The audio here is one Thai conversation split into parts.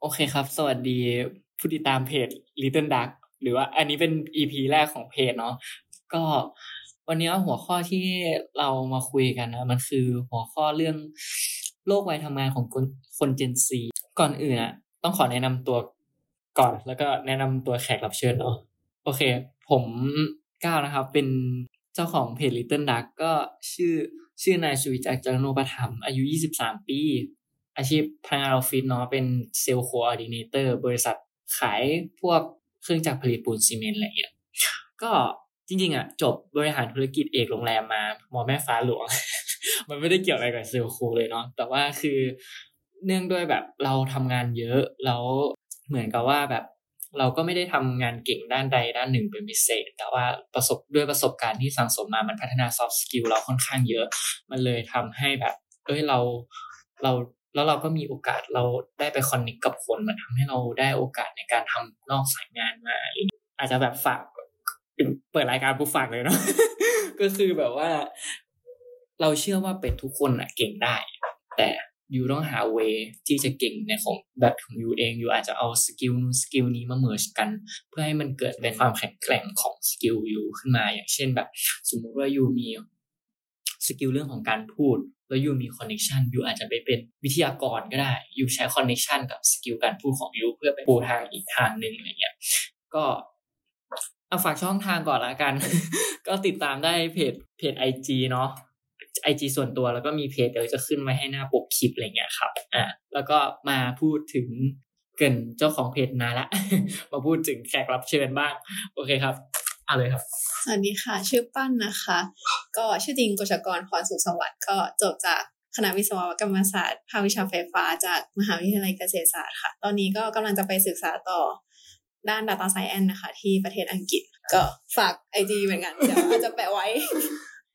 โอเคครับ สวัสดีผู้ติดตามเพจ Little Duck หรือว่าอันนี้เป็น EP แรกของเพจเนาะก็วันนี้หัวข้อที่เรามาคุยกันนะมันคือหัวข้อเรื่องโลกวัยทำงานของคนคนเจนซีก่อนอื่นอะต้องขอแนะนำตัวก่อนแล้วก็แนะนำตัวแขกรับเชิญเนาะโอเค ผมก้าวนะครับ เป็นเจ้าของเพจ Little Duck ก็ชื่อชื่อนายชูวิจักจรโนปธรรม อายุ 23 ปี อาชีพพนักงานออฟฟิศเนาะเป็น sales coordinator บริษัทขายพวกเครื่องจักรผลิตปูนซีเมนต์อะไรเงี้ยก็จริงๆอะจบบริหารธุรกิจเอกโรงแรมมามอแม่ฟ้าหลวง มันไม่ได้เกี่ยวอะไรกับ sales co เลยเนาะแต่ว่าคือเนื่องด้วยแบบเราทำงานเยอะแล้วเหมือนกับว่าแบบเราก็ไม่ได้ทำงานเก่งด้านใดด้านหนึ่งเป็นพิเศษ แต่ว่าประสบด้วยประสบการณ์ที่สังสมมามันพัฒนา soft skill เราค่อนข้างเยอะ มันเลยทำให้แบบ เอ้ยเราเรา แล้วเราก็มีโอกาสเราได้ไป connect กับคนมันทำให้เราได้โอกาสในการทำนอกสายงานมาอะไรอาจจะแบบฝากเปิดรายการผู้ฝากเลยเนาะก็คือแบบว่า เราเชื่อว่าเป็ดทุกคนอะเก่งได้ แต่ you ต้องหา way ที่จะเก่งในของแบบของ you เอง you อาจจะเอา skill นู้น skill นี้มา merge กัน เพื่อให้มันเกิดเป็นความแข็งแกร่งของ skill you ขึ้นมาอย่างเช่นแบบ สมมุติว่า you มี skill เรื่องของการพูด แล้ว you มี connection you อาจจะไปเป็นวิทยากรก็ได้ you ใช้ connection กับ skill การพูดของ you เพื่อไปปูทางอีกทางหนึ่งอะไรเงี้ยก็เอาฝากช่องทางก่อนละกัน ก็ติดตามได้เพจเพจไอจีเนาะไอจีส่วนตัวแล้วก็มีเพจเดี๋ยวจะขึ้นไว้ให้หน้าปกคลิปอะไรเงี้ยครับอ่าแล้วก็มาพูดถึงเกริ่นเจ้าของเพจนานละ มาพูดถึงแขกรับเชิญบ้าง โอเคครับ อาเลยครับ สวัสดีค่ะ ชื่อปั้นนะคะ ก็ชื่อจริงกฤษกรพรสุขสวัสดิ์ก็จบจากคณะวิศวกรรมศาสตร์ภาควิชาไฟฟ้าจากมหาวิทยาลัยเกษตรศาสตร์ค่ะ ตอนนี้ก็กำลังจะไปศึกษาต่อด้าน Data Science นะคะ ที่ประเทศอังกฤษ ก็ฝากไอจีเหมือนกัน เดี๋ยวอาจจะแปะไว้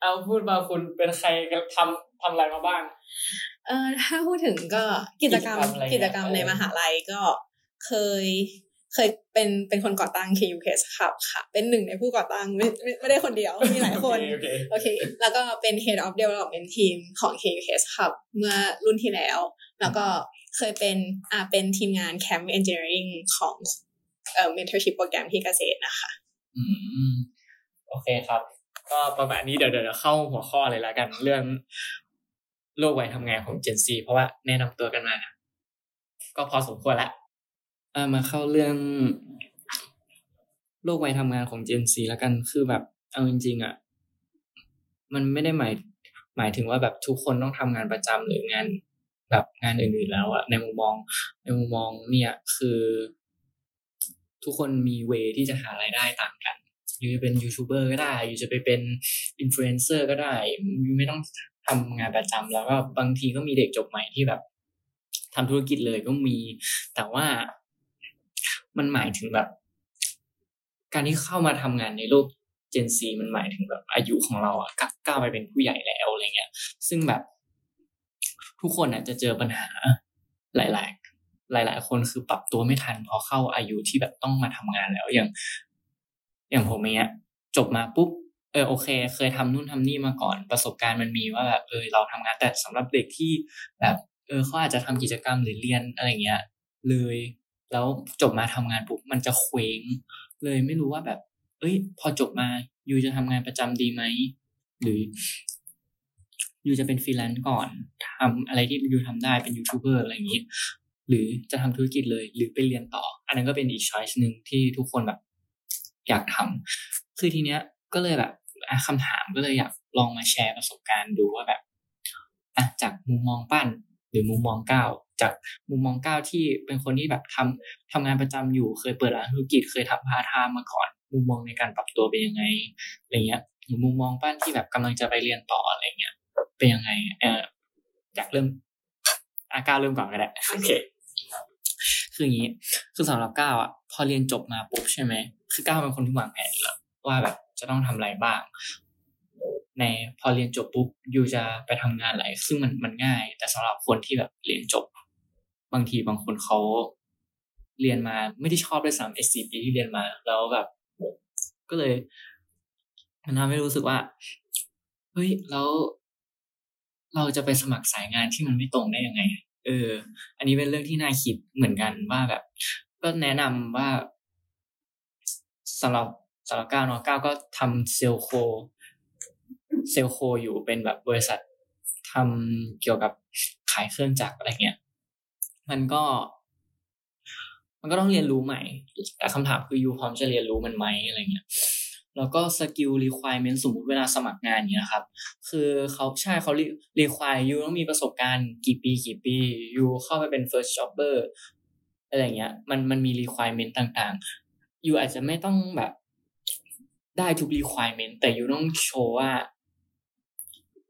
เอาพูดมาคุณเป็นใครทำทำอะไรมาบ้าง เออถ้าพูดถึงก็กิจกรรมกิกิจจกกรรรรมมอะไรในมหาลัยก็เคย เคยเป็นเป็นคนก่อตั้ง KUKS ครับค่ะ เป็นหนึ่งในผู้ก่อตั้งไม่ไม่ไม่ได้คนเดียวมีหลายคนโอเคโอเค แล้วก็เป็น Head of Development Team ของ KUKS ครับเมื่อรุ่นที่แล้ว แล้วก็เคยเป็นอ่าเป็นทีมงาน Camp Engineering ของเอ่อ Mentorship โปรแกรมที่เกษตรนะคะอืมโอเคครับ ก็ประมาณนี้เดี๋ยวเดี๋ยวเข้าหัวข้อเลยละกัน เรื่องโลกวัยทำงานของ Gen Z เพราะว่าแนะนำตัวกันมา ก็พอสมควรละเอมาเข้าเรื่องโลกวัยทำงานของ Gen Z แล้วกันคือแบบเอาจริงๆอะมันไม่ได้หมายหมายถึงว่าแบบทุกคนต้องทำงานประจำหรืองานแบบงานอื่นๆแล้วอะในมุมมองในมุมมองเนี่ยคือ ทุกคนมีเวที่จะหารายได้ต่างกันยูจะเป็นยูทูบเบอร์ก็ได้ยูจะไปเป็นอินฟลูเอนเซอร์ก็ได้ยูไม่ต้องทำงานประจำแล้วก็บางทีก็มีเด็กจบใหม่ที่แบบทำธุรกิจเลยก็มี แต่ว่า มันหมายถึงแบบ การที่เข้ามาทำงานในโลกเจนซีมันหมายถึงแบบอายุของเราอะก้าวไปเป็นผู้ใหญ่แล้วอะไรเงี้ย ซึ่งแบบ ทุกคนอะจะเจอปัญหาหลาย ๆหลาย ๆ คนคือปรับตัวไม่ทันพอเข้าอายุที่แบบต้องมาทำงานแล้วอย่าง อย่างผมเนี้ย จบมาปุ๊บเออโอเค เคยทำนู่นทำนี่มาก่อน ประสบการณ์มันมีว่าแบบเออเราทำงานแต่สำหรับเด็กที่แบบ เออเขาอาจจะทำกิจกรรมหรือเรียนอะไรเงี้ย เลย แล้วจบมาทำงานปุ๊บมันจะเคว้ง เลยไม่รู้ว่าแบบ เอ้ย พอจบมา you จะทำงานประจำดีไหมหรือ you จะเป็นฟรีแลนซ์ก่อนทำอะไรที่ you ทำได้เป็นยูทูบเบอร์อะไรอย่างนี้ หรือจะทำธุรกิจเลย หรือไปเรียนต่อ อันนั้นก็เป็นอีก choice หนึ่งที่ทุกคนแบบ อยากทำคือทีเนี้ยก็เลยแบบอะคำถามก็เลยอยากลองมาแชร์ประสบการณ์ดูว่าแบบอะจากมุมมองปั้น หรือมุมมองก้าวจากมุมมองก้าวที่เป็นคนที่แบบทำทำงานประจำอยู่เคยเปิดร้านธุรกิจเคยทำพาร์ทไทม์มาก่อน มุมมองในการปรับตัวเป็นยังไงอะไรเงี้ยหรือมุมมองปั้นที่แบบกำลังจะไปเรียนต่ออะไรเงี้ยเป็นยังไงเอออยากเริ่มอาก้าวเริ่มก่อนก็ได้โอเคคืออย่างนี้คือสำหรับก้าวอะพอเรียนจบมาปุ๊บใช่ไหมคือก้าวเป็นคนที่วางแผนอยู่แล้วว่าแบบจะต้องทำอะไรบ้าง ในพอเรียนจบปุ๊บยูจะไปทำงานอะไรซึ่งมันมันง่าย แต่สำหรับคนที่แบบเรียนจบ บางทีบางคนเขาเรียนมาไม่ได้ชอบด้วยซ้ำ SCP ที่เรียนมา แล้วแบบก็เลย มันทำให้รู้สึกว่าเฮ้ยแล้วเราจะไปสมัครสายงานที่มันไม่ตรงได้ยังไง เออ อันนี้เป็นเรื่องที่น่าคิดเหมือนกันว่าแบบ ก็แนะนำว่าสำหรับสำหรับก้าวเนาะก้าวก็ทำ sales co sales co อยู่เป็นแบบบริษัททำเกี่ยวกับขายเครื่องจักรอะไรเงี้ย มันก็ มันก็ต้องเรียนรู้ใหม่ แต่คำถามคือ you พร้อมจะเรียนรู้มันไหมอะไรเงี้ย แล้วก็สกิลรีคว i เมนสมมติเวลาสมัครงานเนี้ยครับ คือเขาใช่เขารีคว i ยูต้องมีประสบการณ์กี่ปีกี่ปียูเข้าไปเป็น first jobber อะไรเงี้ย มันมันมีรีคว i เมนต่างๆยูอาจจะไม่ต้องแบบได้ทุกรีคว i เมนแต่ยูต้องโชว์ว่า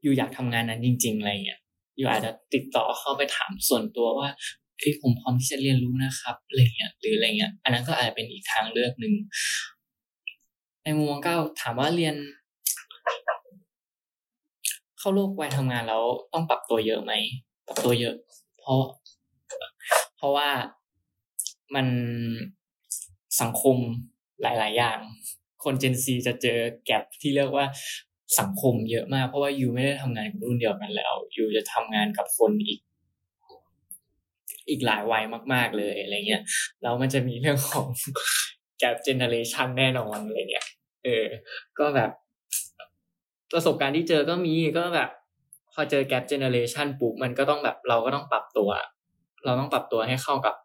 อยูอยากทำงานนั้นจริง ๆ อะไรเงี้ยอยูอาจจะติดต่อเข้าไปถามส่วนตัวว่าเอ้ยผมพร้อมที่จะเรียนรู้นะครับอะไรเงี้ยหรืออะไรเงี้ย อันนั้นก็อาจจะเป็นอีกทางเลือกหนึ่งในมุมมองก้าถามว่าเรียน เข้าโลกวัยทำงานแล้วต้องปรับตัวเยอะไหมปรับตัวเยอะ เพราะ เพราะว่ามันสังคมหลาย ๆ อย่าง คนเจนซีจะเจอแกลบที่เรียกว่า สังคมเยอะมาก เพราะว่ายูไม่ได้ทำงานกับรุ่นเดียวกันแล้วยูจะทำงานกับคนอีก อีกหลายวัยมาก ๆ เลยอะไรเงี้ยแล้วมันจะมีเรื่องของแกลบเจเนเรชันแน่นอนอะไรเงี้ยเออ ก็แบบ ประสบการณ์ที่เจอก็มีก็แบบ พอเจอแกลบเจเนเรชันปุ๊บมันก็ต้องแบบ เราก็ต้องปรับตัว เราต้องปรับตัวให้เข้ากับ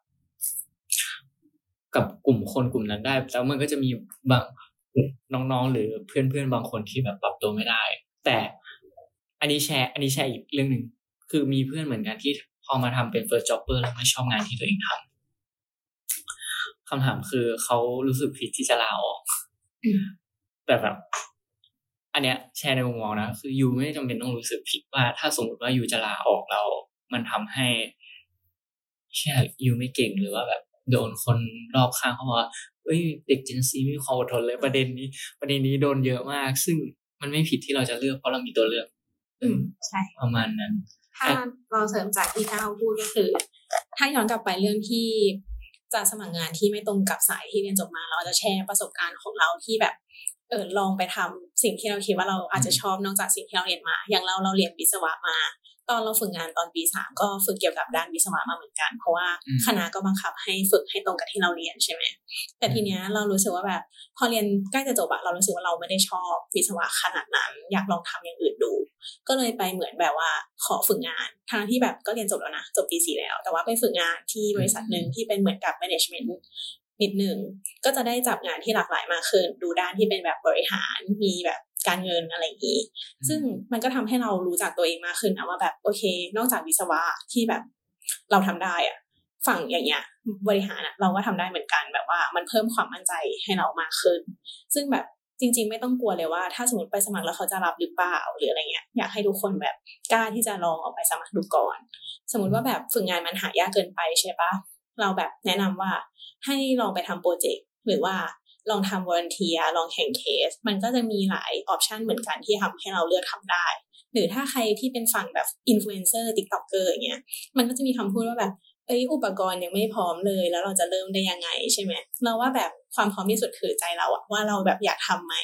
กับกลุ่มคนกลุ่มนั้นได้แล้วมันก็จะมีบาง น้องๆ หรือเพื่อนๆ บางคนที่แบบปรับตัวไม่ได้ แต่อันนี้แชร์อันนี้แชร์อีกเรื่องหนึ่งคือมีเพื่อนเหมือนกันที่พอมาทำเป็น first jobber แล้วไม่ชอบงานที่ตัวเองทำคำถามคือเขารู้สึกผิดที่จะลาออกแต่แบบอันเนี้ยแชร์ในมุมมองนะคือยูไม่จำเป็นต้องรู้สึกผิดว่า ถ้าสมมติว่ายูจะลาออกเรา มันทำให้แค่ยูไม่เก่งหรือว่าแบบโดนคนรอบข้างเขาว่า เอ้ยเด็กเจนซีไม่มีความอดทนเลยประเด็นนี้ ประเด็นนี้โดนเยอะมาก ซึ่งมันไม่ผิดที่เราจะเลือกเพราะเรามีตัวเลือก อืมใช่ประมาณนั้น ถ้าเราเสริมจากที่ก้าวพูดก็คือ ถ้าย้อนกลับไปเรื่องที่จะสมัครงานที่ไม่ตรงกับสายที่เรียนจบมา เราจะแชร์ประสบการณ์ของเราที่แบบเออลองไปทำสิ่งที่เราคิดว่าเราอาจจะชอบนอกจากสิ่งที่เราเรียนมา อย่างเราเราเรียนวิศวะมา ตอนเราฝึกงานตอนปีสามก็ฝึกเกี่ยวกับด้านวิศวะมาเหมือนกัน เพราะว่าคณะก็บังคับให้ฝึกให้ตรงกับที่เราเรียนใช่ไหมแต่ทีเนี้ยเรารู้สึกว่าแบบ พอเรียนใกล้จะจบอะเรารู้สึกว่าเราไม่ได้ชอบวิศวะขนาดนั้น อยากลองทำอย่างอื่นดู ก็เลยไปเหมือนแบบว่าขอฝึกงานทางที่แบบก็เรียนจบแล้วนะจบปีสี่แล้ว แต่ว่าไปฝึกงานที่บริษัทหนึ่งที่เป็นเหมือนกับ management นิดหนึ่งก็จะได้จับงานที่หลากหลายมากขึ้น ดูด้านที่เป็นแบบบริหารมีแบบ การเงินอะไรอย่างนี้ ซึ่งมันก็ทำให้เรารู้จักตัวเองมากขึ้นนะว่าแบบโอเค นอกจากวิศวะที่แบบเราทำได้อะฝั่งอย่างเงี้ยบริหารอะเราก็ทำได้เหมือนกันแบบว่ามันเพิ่มความมั่นใจให้เรามากขึ้น ซึ่งแบบจริง ๆ ไม่ต้องกลัวเลยว่าถ้าสมมติไปสมัครแล้วเขาจะรับหรือเปล่าหรืออะไรเงี้ยอยากให้ทุกคนแบบกล้าที่จะลองออกไปสมัครดูก่อน สมมติว่าแบบฝึกงานมันหายากเกินไปใช่ปะเราแบบแนะนำว่าให้ลองไปทำ project หรือว่า ลองทำ volunteer ลองแข่งเคส มันก็จะมีหลาย option เหมือนกันที่ทำให้เราเลือกทำได้ หรือถ้าใครที่เป็นฝั่งแบบอินฟลูเอนเซอร์ติ๊กต็อกเกอร์อย่างเงี้ยมันก็จะมีคำพูดว่าแบบเอ้ยอุปกรณ์ยังไม่พร้อมเลยแล้วเราจะเริ่มได้ยังไงใช่ไหมเราว่าแบบความพร้อมที่สุดคือใจเราอะว่าเราแบบอยากทำไหม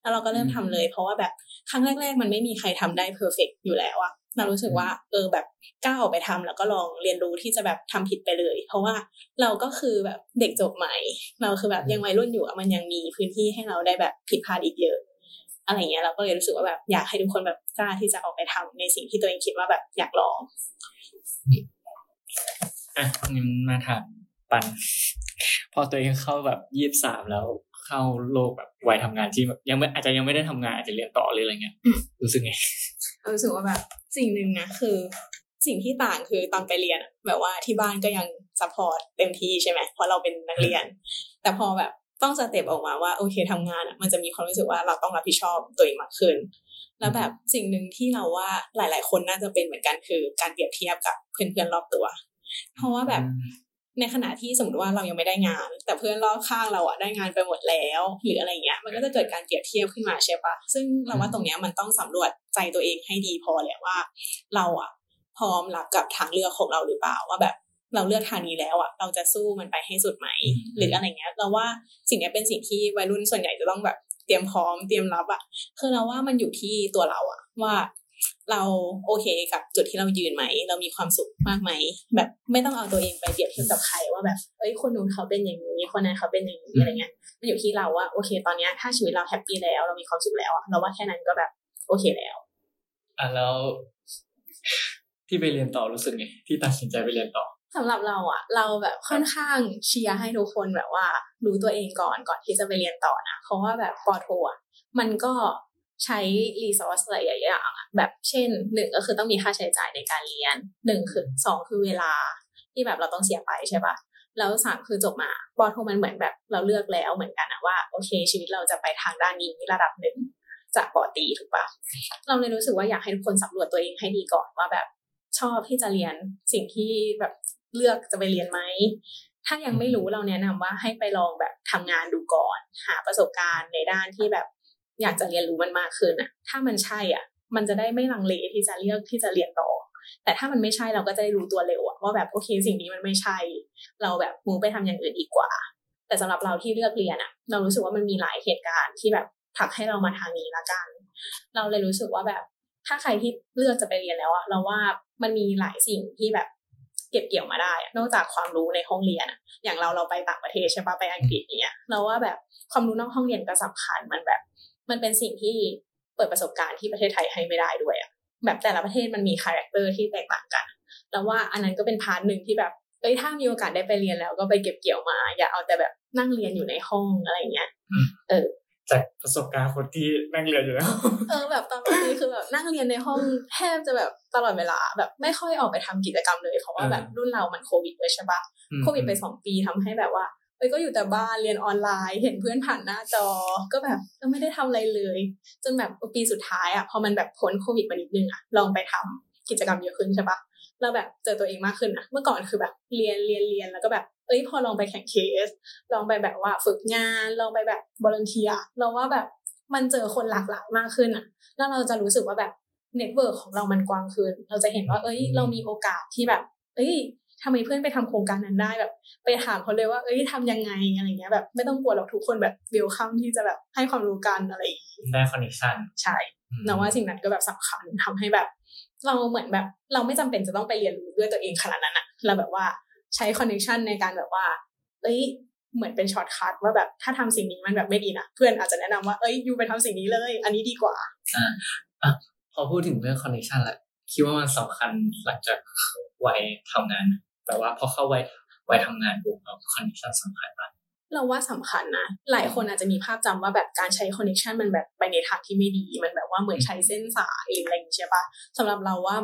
แล้วเราก็เริ่มทำเลย เพราะว่าแบบครั้งแรก ๆ มันไม่มีใครทำได้ perfect อยู่แล้วอะ เรารู้สึกว่า เออแบบก้าวออกไปทำแล้วก็ลองเรียนรู้ที่จะแบบทำผิดไปเลย เพราะว่าเราก็คือแบบเด็กจบใหม่ เราคือแบบยังวัยรุ่นอยู่มันยังมีพื้นที่ให้เราได้แบบผิดพลาดอีกเยอะ อะไรเงี้ยเราก็เลยรู้สึกว่าแบบอยากให้ทุกคนแบบกล้าที่จะออกไปทำในสิ่งที่ตัวเองคิดว่าแบบอยากลองอะงั้นมาถามปั้น พอตัวเองเข้าแบบยี่สิบสามแล้วเข้าโลกแบบวัยทำงานที่แบบยังไม่อาจจะยังไม่ได้ทำงานอาจจะเรียนต่อหรืออะไรเงี้ยรู้สึกไง รู้สึกว่าแบบสิ่งหนึ่งนะคือสิ่งที่ต่างคือตอนไปเรียนแบบว่าที่บ้านก็ยัง support เต็มที่ใช่ไหมเพราะเราเป็นนักเรียน แต่พอแบบต้องสเต็ปออกมาว่าโอเคทำงานอะมันจะมีความรู้สึกว่าเราต้องรับผิดชอบตัวเองมากขึ้น แล้วแบบสิ่งหนึ่งที่เราว่าหลาย ๆ คนน่าจะเป็นเหมือนกันคือการเปรียบเทียบกับเพื่อนๆรอบตัว เพราะว่าแบบ ในขณะที่สมมติว่าเรายังไม่ได้งาน แต่เพื่อนรอบข้างเราอะได้งานไปหมดแล้ว หรืออะไรเงี้ย มันก็จะเกิดการเปรียบเทียบขึ้นมาใช่ปะซึ่งเราว่าตรงเนี้ยมันต้องสำรวจใจตัวเองให้ดีพอแหละว่า เราอะพร้อมรับกับทางเลือกของเราหรือเปล่าว่าแบบเราเลือกทางนี้แล้วอะเราจะสู้มันไปให้สุดไหม หรืออะไรเงี้ย เราว่าสิ่งนี้เป็นสิ่งที่วัยรุ่นส่วนใหญ่จะต้องแบบเตรียมพร้อมเตรียมรับอะคือเราว่ามันอยู่ที่ตัวเราอะว่า เราโอเคกับจุดที่เรายืนไหม เรามีความสุขมากไหม แบบไม่ต้องเอาตัวเองไปเปรียบเทียบกับใครว่าแบบเอ้ยคนนู้นเขาเป็นอย่างนี้คนนั้นเขาเป็นอย่างนี้อะไรเงี้ยมันอยู่ที่เราว่าโอเค ตอนเนี้ยถ้าชีวิตเรา happy แล้ว เรามีความสุขแล้วอะเราว่าแค่นั้นก็แบบโอเคแล้ว อะแล้วที่ไปเรียนต่อรู้สึกไงที่ตัดสินใจไปเรียนต่อสำหรับเราอะเราแบบค่อนข้างเชียร์ให้ทุกคนแบบว่ารู้ตัวเองก่อนก่อนที่จะไปเรียนต่อนะเพราะว่าแบบปอโทอะมันก็ ใช้รีซอสหลายอย่างอะแบบเช่นหนึ่งก็คือต้องมีค่าใช้จ่ายในการเรียนหนึ่งคือสองคือเวลาที่แบบเราต้องเสียไปใช่ปะแล้วสามคือจบมาปอโทมันเหมือนแบบเราเลือกแล้วเหมือนกันอะว่าโอเค ชีวิตเราจะไปทางด้านนี้ระดับหนึ่งจากปอตีถูกปะเราเลยรู้สึกว่าอยากให้ทุกคนสำรวจตัวเองให้ดีก่อนว่าแบบชอบที่จะเรียนสิ่งที่แบบเลือกจะไปเรียนไหมถ้ายังไม่รู้เราแนะนำว่าให้ไปลองแบบทำงานดูก่อน หาประสบการณ์ในด้านที่แบบ อยากจะเรียนรู้มันมากขึ้นอะถ้ามันใช่อะ มันจะได้ไม่ลังเลที่จะเลือกที่จะเรียนต่อ แต่ถ้ามันไม่ใช่เราก็จะได้รู้ตัวเร็วว่าแบบโอเคสิ่งนี้มันไม่ใช่ เราแบบมูไปทำอย่างอื่นดีกว่า แต่สำหรับเราที่เลือกเรียนอะเรารู้สึกว่ามันมีหลายเหตุการณ์ที่แบบผลักให้เรามาทางนี้ละกัน เราเลยรู้สึกว่าแบบถ้าใครที่เลือกจะไปเรียนแล้วอะเราว่ามันมีหลายสิ่งที่แบบเก็บเกี่ยวมาได้ นอกจากความรู้ในห้องเรียนอะอย่างเราเราไปต่างประเทศใช่ปะไปอังกฤษเนี่ยเราว่าแบบความรู้นอกห้องเรียนก็สำคัญมันแบบ มันเป็นสิ่งที่เปิดประสบการณ์ที่ประเทศไทยให้ไม่ได้ด้วยอะแบบแต่ละประเทศมันมี character ที่แตกต่างกันเราว่าอันนั้นก็เป็น part หนึ่งที่แบบเอ้ยถ้ามีโอกาสได้ไปเรียนแล้วก็ไปเก็บเกี่ยวมา อย่าเอาแต่แบบนั่งเรียนอยู่ในห้องอะไรเงี้ยจากประสบการณ์คนที่นั่งเรียนอยู่แล้ว เออแบบตอนนี้คือแบบนั่งเรียนในห้องแทบจะแบบตลอดเวลา แบบไม่ค่อยออกไปทำกิจกรรมเลยเพราะว่าแบบรุ่นเรามันโควิดด้วยใช่ปะโควิดไปสองปีทำให้แบบว่า เอ้ยก็อยู่แต่บ้านเรียนออนไลน์ เห็นเพื่อนผ่านหน้าจอ ก็แบบก็ไม่ได้ทำอะไรเลย จนแบบปีสุดท้ายอะพอมันแบบพ้นโควิดมานิดนึงอะลองไปทำกิจกรรมเยอะขึ้นใช่ปะเราแบบเจอตัวเองมากขึ้นนะเมื่อก่อนคือแบบเรียนเรียนเรียนแล้วก็แบบ เอ้ยพอลองไปแข่งเคส ลองไปแบบว่าฝึกงานลองไปแบบ volunteer เราว่าแบบมันเจอคนหลากหลายมากขึ้นอะแล้วเราจะรู้สึกว่าแบบ network ของเรามันกว้างขึ้น เราจะเห็นว่า เอ้ย เรามีโอกาสที่แบบ เอ้ย ทำไมเพื่อนไปทำโครงการนั้นได้แบบ ไปถามเขาเลยว่า เอ้ยทำยังไงอะไรเงี้ยแบบ ไม่ต้องกลัวหรอกทุกคนแบบ welcome ที่จะแบบให้ความรู้กันอะไรอย่างงี้ได้ connection ใช่เราว่าสิ่งนั้นก็แบบสำคัญทำให้แบบ เราเหมือนแบบ เราไม่จำเป็นจะต้องไปเรียนรู้ด้วยตัวเองขนาดนั้นอะเราแบบว่าใช้ connection ในการแบบว่า เอ้ยเหมือนเป็น shortcut ว่าแบบถ้าทำสิ่งนี้มันแบบไม่ดีนะเพื่อนอาจจะแนะนำว่าเอ้ย you ไปทำสิ่งนี้เลย อันนี้ดีกว่าอ่าอะพอพูดถึงเรื่อง connection แหละคิดว่ามันสำคัญหลังจากวัยทำงาน แต่ว่าพอเข้าวัยวัยทำงานปุ๊บเรา connection สำคัญมาก เราว่าสำคัญนะ หลายคนอาจจะมีภาพจำว่าแบบการใช้ connection มันแบบไปในทางที่ไม่ดี มันแบบว่าเหมือนใช้เส้นสายหรืออะไรอย่างนี้ใช่ปะสำหรับเราว่า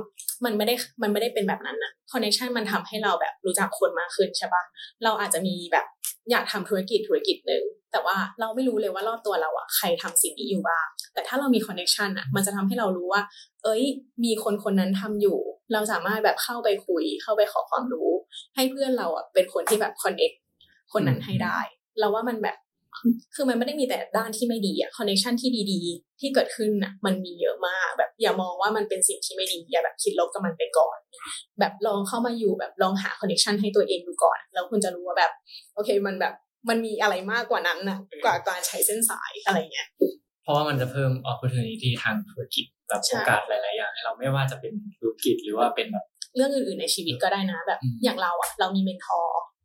มันไม่ได้มันไม่ได้เป็นแบบนั้นนะ connection มันทำให้เราแบบรู้จักคนมากขึ้นใช่ปะเราอาจจะมีแบบอยากทำธุรกิจธุรกิจหนึ่งแต่ว่าเราไม่รู้เลยว่ารอบตัวเราอะใครทำสิ่งนี้อยู่บ้าง แต่ถ้าเรามี connection อะมันจะทำให้เรารู้ว่า เอ้ย มีคนคนนั้นทำอยู่ เราสามารถแบบเข้าไปคุย เข้าไปขอความรู้ ให้เพื่อนเราอะเป็นคนที่แบบคอนเนคคนนั้นให้ได้ เราว่ามันแบบ คือมันไม่ได้มีแต่ด้านที่ไม่ดีอะคอนเนคชันที่ดีๆ ที่เกิดขึ้นอะมันมีเยอะมากแบบอย่ามองว่ามันเป็นสิ่งที่ไม่ดีอย่าแบบคิดลบกับมันไปก่อน แบบลองเข้ามาอยู่แบบลองหาคอนเนคชันให้ตัวเองดูก่อนแล้วคุณจะรู้ว่าแบบ โอเคมันแบบมันมีอะไรมากกว่านั้นนะกว่าการใช้เส้นสายอะไรเงี้ยเพราะว่ามันจะเพิ่ม opportunity ทางธุรกิจแบบใช่โอกาสหลาย ๆ อย่างให้เราไม่ว่าจะเป็นธุรกิจหรือว่าเป็นแบบเรื่องอื่น ๆ ในชีวิตก็ได้นะแบบอืมอย่างเราอะเรามีเมนทอร์อืม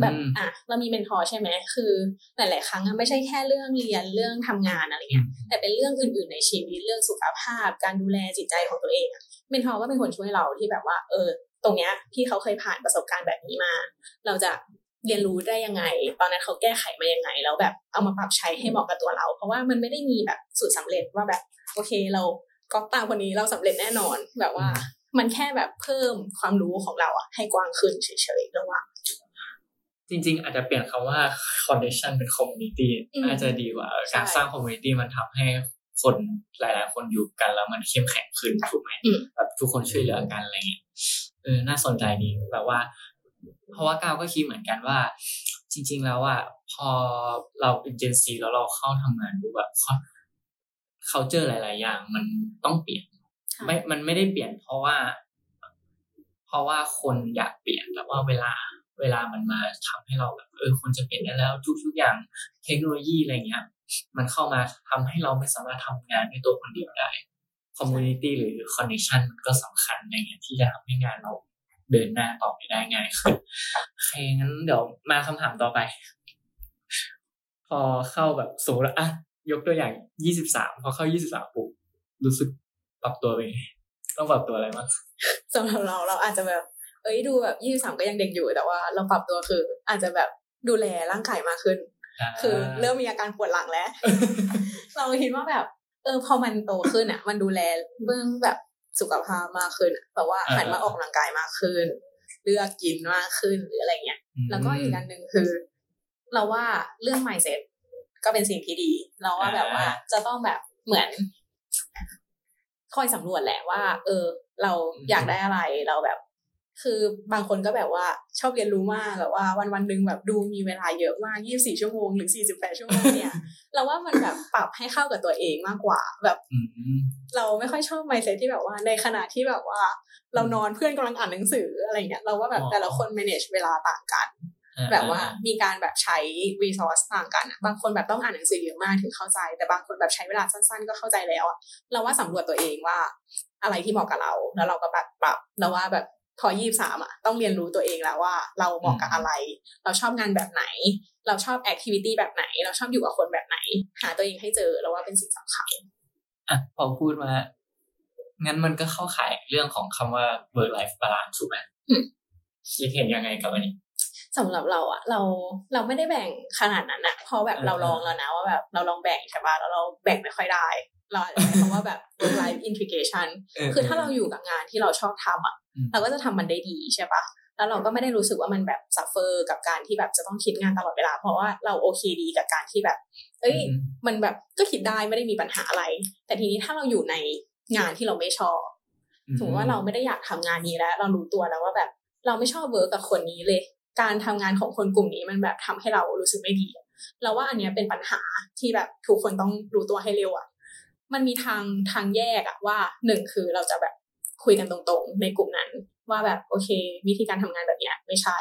แบบอะเรามี mentor ใช่ไหมคือ หลาย ๆ ครั้งอะไม่ใช่แค่เรื่องเรียนเรื่องทำงานอะไรเงี้ยแต่เป็นเรื่องอื่น ๆ ในชีวิตเรื่องสุขภาพ การดูแลจิตใจของตัวเองอะ mentor ก็เป็นคนช่วยเราที่แบบว่า เออ ตรงเนี้ยพี่เขาเคยผ่านประสบการณ์แบบนี้มา เราจะเรียนรู้ได้ยังไง ตอนนั้นเขาแก้ไขมายังไง แล้วแบบเอามาปรับใช้ให้เหมาะกับตัวเรา เพราะว่ามันไม่ได้มีแบบสูตรสำเร็จว่าแบบ โอเคเราก็ตามคนนี้เราสำเร็จแน่นอนแบบว่า มันแค่แบบเพิ่มความรู้ของเราอะให้กว้างขึ้นเฉยๆระหว่าง จริง ๆ อาจจะเปลี่ยนคำว่า connection เป็น community อืมน่าจะดีกว่าใช่การสร้าง community มันทำให้คนหลาย ๆ คนอยู่กันแล้วมันเข้มแข็งขึ้นถูกไหมอืมแบบทุกคนช่วยเหลือกันอะไรเงี้ยเออน่าสนใจดีแบบว่า เพราะว่าก้าวก็คิดเหมือนกันว่า จริง ๆ แล้วอะพอเราเป็น Gen Z แล้วเราเข้าทำงานดูแบบเขาเจอหลาย ๆ อย่าง มันต้องเปลี่ยนไม่ มันไม่ได้เปลี่ยน เพราะว่า เพราะว่าคนอยากเปลี่ยนแต่ว่าเวลา เวลามันมาทำให้เราแบบเออคนจะเปลี่ยนได้แล้วทุกๆอย่างเทคโนโลยีอะไรเงี้ย มันเข้ามาทำให้เราไม่สามารถทำงานด้วยตัวคนเดียวได้ community หรือ connection มันก็สำคัญในเงี้ยที่จะทำให้งานเราเดินหน้าต่อไปได้ง่ายขึ้นโอเคงั้นเดี๋ยวมาคำถามต่อไป พอเข้าแบบสมมติว่าอะยกตัวอย่างยี่สิบสามพอเข้ายี่สิบสามปุ๊บรู้สึกปรับตัวไปต้องปรับตัวอะไรบ้างสำหรับเราเราอาจจะแบบ เอ้ยดูแบบยี่สามก็ยังเด็กอยู่แต่ว่า เราปรับตัวคือ อาจจะแบบดูแลร่างกายมากขึ้น คือเริ่มมีอาการปวดหลังแล้ว เราคิดว่าแบบ เออพอมันโตขึ้นอะ มันดูแลเบื้องแบบสุขภาพมากขึ้นอะแบบว่าหันมาออกกำลังกายมากขึ้น เลือกกินมากขึ้นหรืออะไรเงี้ยแล้วก็อีกอันหนึ่งคือ เราว่าเรื่อง mindset ก็เป็นสิ่งที่ดี เราว่าแบบว่าจะต้องแบบเหมือนคอยสำรวจแหละว่า เออ เราอยากได้อะไรเราแบบ คือบางคนก็แบบว่าชอบเรียนรู้มากแบบว่าวันวันๆหนึ่งแบบดูมีเวลาเยอะมากยี่สี่ชั่วโมงหรือสี่สิบแปดชั่วโมงเนี่ยเราว่ามันแบบปรับให้เข้ากับตัวเองมากกว่า แบบอืมเราไม่ค่อยชอบ mindset ที่แบบว่าในขณะที่แบบว่า เรานอนเพื่อนกำลังอ่านหนังสืออะไรเงี้ยเราว่าแบบอ๋อแต่ละคน manage เวลาต่างกันอ่แบบว่ามีการแบบใช้ resource ต่างกันอะบางคนแบบต้องอ่านหนังสือเยอะมากถึงเข้าใจ แต่บางคนแบบใช้เวลาสั้นๆ ก็เข้าใจแล้วอะเราว่าสำรวจตัวเองว่าอะไรที่เหมาะกับเรา แล้วเราก็แบบปรับแล้วว่าแบบ พอยี่สามอะต้องเรียนรู้ตัวเองแล้วว่าเราเหมาะกับอะไร เราชอบงานแบบไหน เราชอบ activity แบบไหน เราชอบอยู่กับคนแบบไหน หาตัวเองให้เจอเราว่าเป็นสิ่งสำคัญอะพอพูดมา งั้นมันก็เข้าข่ายเรื่องของคำว่า work life balance ถูกไหมอืมคิดเห็นยังไงกับอันนี้ สำหรับเราอะเราเราไม่ได้แบ่งขนาดนั้นอะเพราะแบบเออเราลองแล้วนะว่าแบบเราลองแบ่งใช่ปะแล้วเราแบ่งไม่ค่อยได้ เราอาจจะใช้คำว่าแบบ work life integration คือถ้าเราอยู่กับงานที่เราชอบทำอะอืมเราก็จะทำมันได้ดีใช่ปะแล้วเราก็ไม่ได้รู้สึกว่ามันแบบ suffer กับการที่แบบจะต้องคิดงานตลอดเวลา เพราะว่าเราโอเคดีกับการที่แบบ เอ้ยอืมมันแบบก็คิดได้ไม่ได้มีปัญหาอะไร แต่ทีนี้ถ้าเราอยู่ในงานที่เราไม่ชอบสมมติว่าเราไม่ได้อยากทำงานนี้แล้ว เรารู้ตัวแล้วว่าแบบ เราไม่ชอบเวิร์กกับคนนี้เลย การทำงานของคนกลุ่มนี้มันแบบทำให้เรารู้สึกไม่ดีอะเราว่าอันเนี้ยเป็นปัญหาที่แบบทุกคนต้องรู้ตัวให้เร็วอะมันมีทางทางแยกอะว่าหนึ่งคือเราจะแบบคุยกันตรงๆ ในกลุ่มนั้น ว่าแบบโอเค วิธีการทำงานแบบเนี้ยไม่ใช่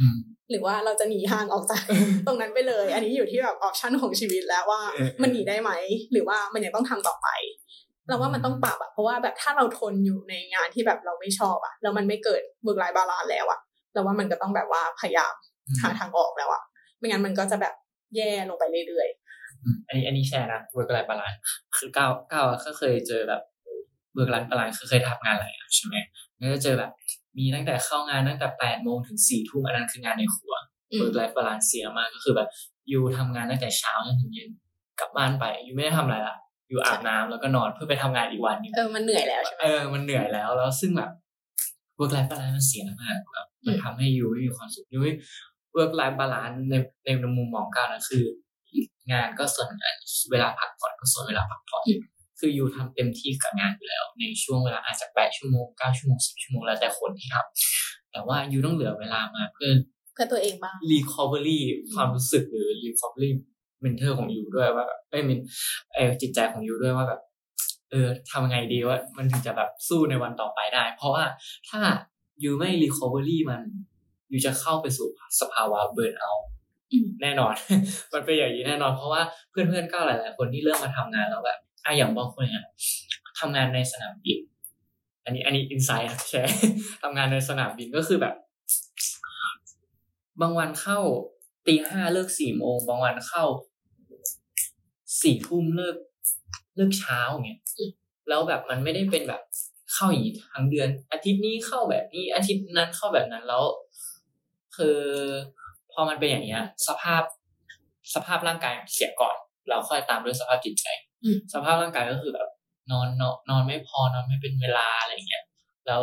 อืมหรือว่าเราจะหนีห่างออกจากตรงนั้นไปเลย อันนี้อยู่ที่แบบ option ของชีวิตแล้วว่าเออเออมันหนีได้ไหม หรือว่ามันยังต้องทำต่อไป เราว่ามันต้องปรับอะเพราะว่าแบบถ้าเราทนอยู่ในงานที่แบบเราไม่ชอบอะแล้วมันไม่เกิด work life balance แล้วอะ เราว่ามันก็ต้องแบบว่าพยายามหาทางออกแล้วอะไม่งั้นมันก็จะแบบแย่ลงไปเรื่อยอืมอันนี้อันนี้แชร์นะ work life balance คือก้าวก้าวอะก็เคยเจอแบบ work life balance คือเคยทำงานหลายอย่างใช่ไหมแล้วก็เจอแบบ มีตั้งแต่เข้างานตั้งแต่แปดโมงถึงสี่ทุ่มอันนั้นคืองานในครัวๆอืม work life balance เสียมากก็คือแบบอยู่ทำงานตั้งแต่เช้าจนถึงเย็นกลับบ้านไปอยู่ไม่ได้ทำอะไรละอยู่อาบน้ำแล้วก็นอนเพื่อไปทำงานอีกวันหนึงเออมันเหนื่อยแล้วใช่ไหมเออมันเหนื่อยแล้วแล้วซึ่งแบบ work life balance มันเสียมากแบบ มันทำให้ยูไม่มีความสุขยูไม่ work life balance ในในมุมมองก้าวนะคือ งานก็ส่วนงานเวลาพักผ่อนก็ส่วนเวลาพักผ่อนอืมคือยูทำเต็มที่กับงานอยู่แล้ว ในช่วงเวลาอาจจะแปดชั่วโมงเก้าชั่วโมงสิบชั่วโมงแล้วแต่คนที่ทำแต่ว่ายูต้องเหลือเวลามาเพื่อเพื่อตัวเองบ้าง recovery ความรู้สึกหรือ recovery mental ของยูด้วยว่าแบบเอ้ยมินเออจิตใจของยูด้วยว่าแบบเออทำยังไงดีว่ามันถึงจะแบบสู้ในวันต่อไปได้ เพราะว่าถ้า ยูไม่ recovery มันยูจะเข้าไปสู่สภาวะ burn out อืมแน่นอน มันเป็นอย่างนี้แน่นอนเพราะว่าเพื่อนๆก็หลายๆคนที่เริ่มมาทำงานแล้วแบบอะอย่างบางคนเนี่ยทำงานในสนามบิน อันนี้อันนี้อินไซด์แชร์ทำงานในสนามบินก็คือแบบ บางวันเข้าตีห้าเลิกสี่โมงบางวันเข้าสี่ทุ่มเลิกเลิกเช้าอย่างเงี้ยแล้วแบบมันไม่ได้เป็นแบบ เข้าอย่างนี้ทั้งเดือน อาทิตย์นี้เข้าแบบนี้ อาทิตย์นั้นเข้าแบบนั้นแล้ว คือพอมันเป็นอย่างเงี้ย สภาพสภาพร่างกายเสียก่อน เราค่อยตามด้วยสภาพจิตใจอืมสภาพร่างกายก็คือแบบนอนนอนนอนไม่พอนอนไม่เป็นเวลาอะไรเงี้ยแล้ว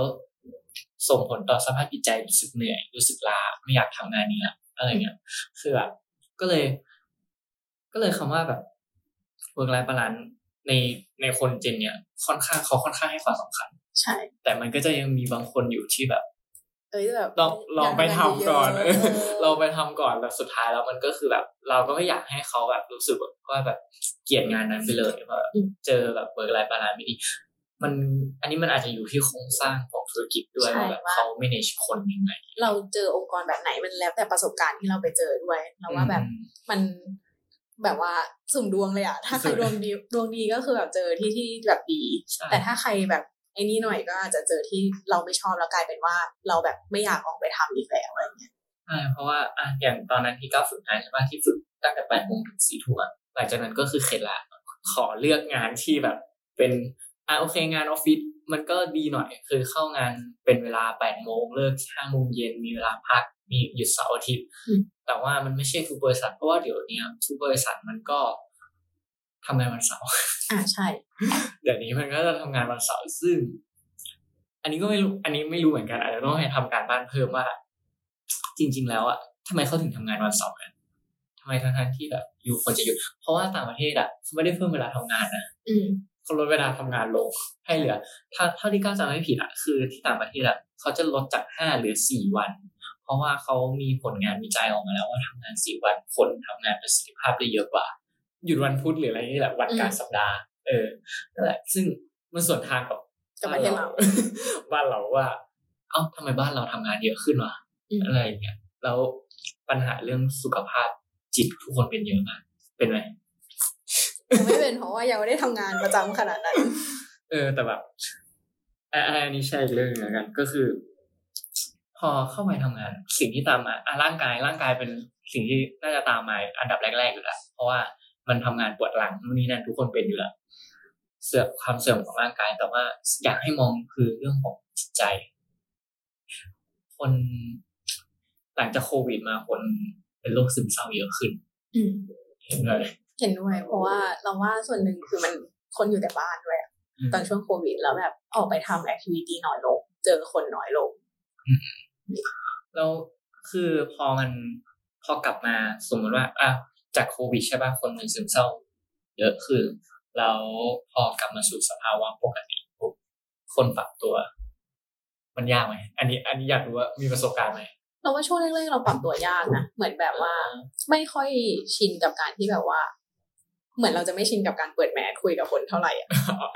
ส่งผลต่อสภาพจิตใจรู้สึกเหนื่อยรู้สึกล้าไม่อยากทำงานนี้ละอะไรเงี้ยคือแบบก็เลย ก็เลยคำว่าแบบ work life balance ในในคนเจนเนี่ยค่อนข้างเขาค่อนข้างให้ความสำคัญ ใช่ แต่มันก็จะยังมีบางคนอยู่ที่แบบ เอ้ยแบบลองลองไปทำก่อนอยากทำงานเยอะๆลองไปทำก่อนแบบสุดท้ายแล้วมันก็คือแบบ เราก็ไม่อยากให้เขาแบบรู้สึกว่าแบบเกลียดงานนั้นไปเลยว่าแบบเจอแบบ work life balance ไม่ดีมันอันนี้มันอาจจะอยู่ที่โครงสร้างของธุรกิจด้วยว่าแบบเขา manage คนยังไง เราเจอองค์กรแบบไหนมันแล้วแต่ประสบการณ์ที่เราไปเจอด้วยเราว่าแบบอืมมัน แบบว่าสุ่มดวงเลยอะถ้าใครสุ่มดวงดีดวงดีก็คือแบบเจอที่ที่แบบดีใช่แต่ถ้าใครแบบไอ้นี่หน่อยก็อาจจะเจอที่เราไม่ชอบแล้วกลายเป็นว่าเราแบบไม่อยากออกไปทำอีกแล้วอะไรเงี้ยใช่เพราะว่าอะอย่างตอนนั้นที่ก้าวฝึกงานใช่ป่ะที่ฝึกตั้งแต่แปดโมงถึงสี่ทุ่มอะหลังจากนั้นก็คือเข็ดละขอเลือกงานที่แบบเป็น อะโอเคงานออฟฟิศมันก็ดีหน่อย คือเข้างานเป็นเวลาแปดโมงเลิกห้าโมงเย็นมีเวลาพักมีหยุดเสาร์อาทิตย์ แต่ว่ามันไม่ใช่ทุกบริษัทเพราะว่าเดี๋ยวนี้ทุกบริษัทมันก็ทำงานวันเสาร์อ่าใช่ เดี๋ยวนี้มันก็จะทำงานวันเสาร์ซึ่ง อันนี้ก็ไม่รู้อันนี้ไม่รู้เหมือนกันอาจจะต้องให้ทำการบ้านเพิ่มว่า จริง ๆ แล้วอะทำไมเขาถึงทำงานวันเสาร์กันทำไมทั้งๆที่แบบอยู่ควรจะหยุดเพราะว่าต่างประเทศอะเขาไม่ได้เพิ่มเวลาทำงานนะอืม เขาลดเวลาทำงานลงให้เหลือ ถ้าเท่าที่ก้าวจำไม่ผิดอะคือที่ต่างประเทศอะเขาจะลดจากห้าเหลือสี่วัน เพราะว่าเขามีผลงานวิจัยออกมาแล้วว่าทำงานสี่วันคนทำงานประสิทธิภาพได้เยอะกว่า หยุดวันพุธหรืออะไรนี่แหละวันกลารอืมสัปดาห์ เออนั่นแหละ ซึ่งมันส่วนทางกับกับประเทศเรา บ้านเราว่า เอ้าทำไมบ้านเราทำงานเยอะขึ้นวะอืมอะไรอย่างเงี้ยแล้วปัญหาเรื่องสุขภาพจิตทุกคนเป็นเยอะมากเป็นไหม ยังไม่เป็นเพราะว่ายังไม่ได้ทำงานประจำขนาดนั้น เออ แต่แบบอะอะอันนี้ใช่อีกเรื่องหนึงแล้วกัน ก็คือ พอเข้าไปทำงาน สิ่งที่ตามมาอะร่างกายร่างกายเป็นสิ่งที่น่าจะตามมาอันดับแรกๆอยู่แล้วเพราะว่ามันทำงานปวดหลังนู่นนี่นั่นทุกคนเป็นอยู่แล้วเสื่อมความเสื่อมของร่างกาย แต่ว่าอยากให้มองคือเรื่องของจิตใจ คนหลังจากโควิดมาคนเป็นโรคซึมเศร้าเยอะขึ้นอืมเห็นเลย เห็นด้วยเพราะว่าเราว่าส่วนหนึ่งคือมันคนอยู่แต่บ้านด้วยอะตอนช่วงโควิดแล้วแบบออกไปทำแอคทิวิตี้น้อยลง เจอคนน้อยลงแล้วคือพอมันพอกลับมาสมมติว่าอะจากโควิดใช่ป่ะคนเป็นซึมเศร้า เยอะขึ้นแล้วพอกลับมาสู่สภาวะปกติปุ๊บคนปรับตัว มันยากไหมอันนี้ อันนี้อยากรู้ว่ามีประสบการณ์ไหมเราว่าช่วงแรกๆเราปรับตัวยากนะเหมือนแบบว่า ไม่ค่อยชินกับการที่แบบว่า เหมือนเราจะไม่ชินกับการเปิดแมสคุยกับคนเท่าไหร่อะ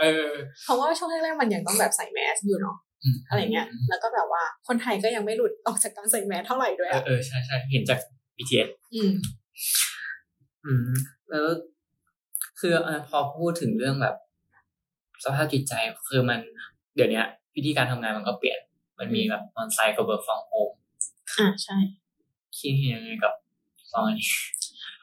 เออเพราะว่าช่วงแรกๆมันยังต้องแบบใส่แมสอยู่เนาะอะไรเงี้ย แล้วก็แบบว่าคนไทยก็ยังไม่หลุดออกจากการใส่แมสเท่าไหร่ด้วยเอออะเออใช่ใช่เห็นจาก BTS อืมอืมแล้วคือเอ่อพอพูดถึงเรื่องแบบ สภาพจิตใจคือมันเดี๋ยวนี้วิธีการทำงานมันก็เปลี่ยน มันมีแบบออนไซต์กับ work from home อ่าใช่คิดเห็นยังไงกับสองอันนี้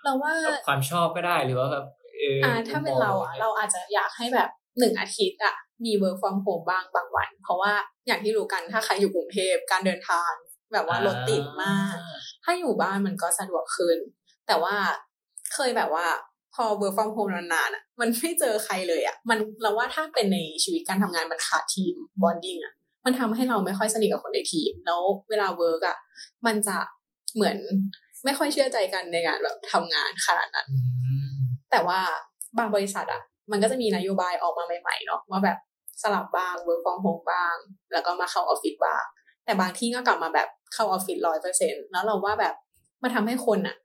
เราว่าแบบความชอบก็ได้หรือว่าแบบเอออ่าอ่ถ้าเป็นเราอะ เราอาจจะอยากให้แบบหนึ่งอาทิตย์อะ มี work from home บ้างบางวัน เพราะว่าอย่างที่รู้กันถ้าใครอยู่กรุงเทพการเดินทางแบบว่ารถติดมาก ถ้าอยู่บ้านมันก็สะดวกขึ้น แต่ว่าเคยแบบว่าพอ work from home นานๆอะ มันไม่เจอใครเลยอะ มันเราว่าถ้าเป็นในชีวิตการทำงานมันขาดทีม bonding อะ มันทำให้เราไม่ค่อยสนิทกับคนในทีม แล้วเวลา work อะ มันจะเหมือนไม่ค่อยเชื่อใจกันในการแบบทำงานขนาดนั้นอืม แต่ว่าบางบริษัทอะมันก็จะมีนโยบายออกมาใหม่ๆเนาะว่าแบบสลับบ้าง work from home บ้าง แล้วก็มาเข้าออฟฟิศบ้าง แต่บางที่ก็กลับมาแบบเข้าออฟฟิศร้อยเปอร์เซ็นแล้วเราว่าแบบมันทำให้คนอะ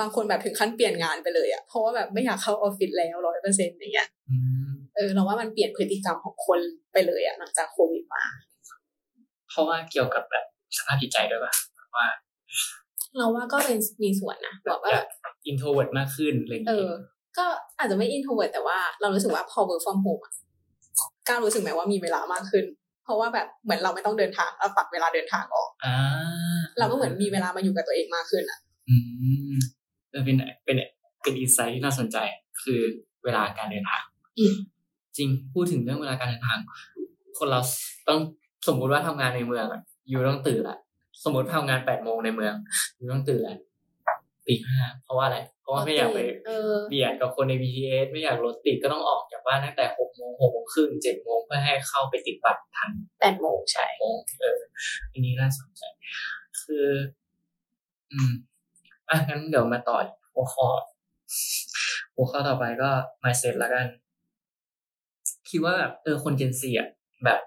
บางคนแบบถึงขั้นเปลี่ยนงานไปเลยอะเพราะว่าแบบไม่อยากเข้าออฟฟิศแล้วร้อยเปอร์เซ็นต์อย่างเงี้ยอืมเออเราว่ามันเปลี่ยนพฤติกรรมของคนไปเลยอะหลังจากโควิดมา เพราะว่าเกี่ยวกับแบบสภาพจิตใจด้วยป่ะว่า เราว่าก็เป็นมีส่วนนะแบบว่า introvert มากขึ้นอะไรอย่างเอเงี้อย ก็อาจจะไม่ introvert แต่ว่าเรารู้สึกว่าพอ work from home อะก้าวรู้สึกไหมว่ามีเวลามากขึ้น เพราะว่าแบบเหมือนเราไม่ต้องเดินทางเราตัดเวลาเดินทางออกอ่าเราก็เหมือนมีเวลามาอยู่กับตัวเองมากขึ้นอะอืมเออเป็นเป็นเป็น insight ที่น่าสนใจคือเวลาการเดินทางอืมจริงพูดถึงเรื่องเวลาการเดินทาง คนเราต้องสมมุติว่าทำงานในเมืองอะอยู่ต้องตื่นละสมมติทำงานแปดโมงในเมืองอยู่ต้องตื่นละตีห้าเพราะว่าอะไรเพ ราะว่าไม่อยากไปเออเบียดกับคนใน BTS ไม่อยากรถติดก็ต้องออกจากบ้านตั้งแต่หกโมงหกโมงครึ่งเจ็ดโมงเพื่อให้เข้าไปติดบัตรทันแปดโมงใช่โมงเอออันนี้น่าสนใจ คือ อืมอะงั้นเดี๋ยวมาต่อหัวข้อหัวข้อต่อไปก็ mindset ละกัน คิดว่าแบบเออคน Gen Z อะแบบ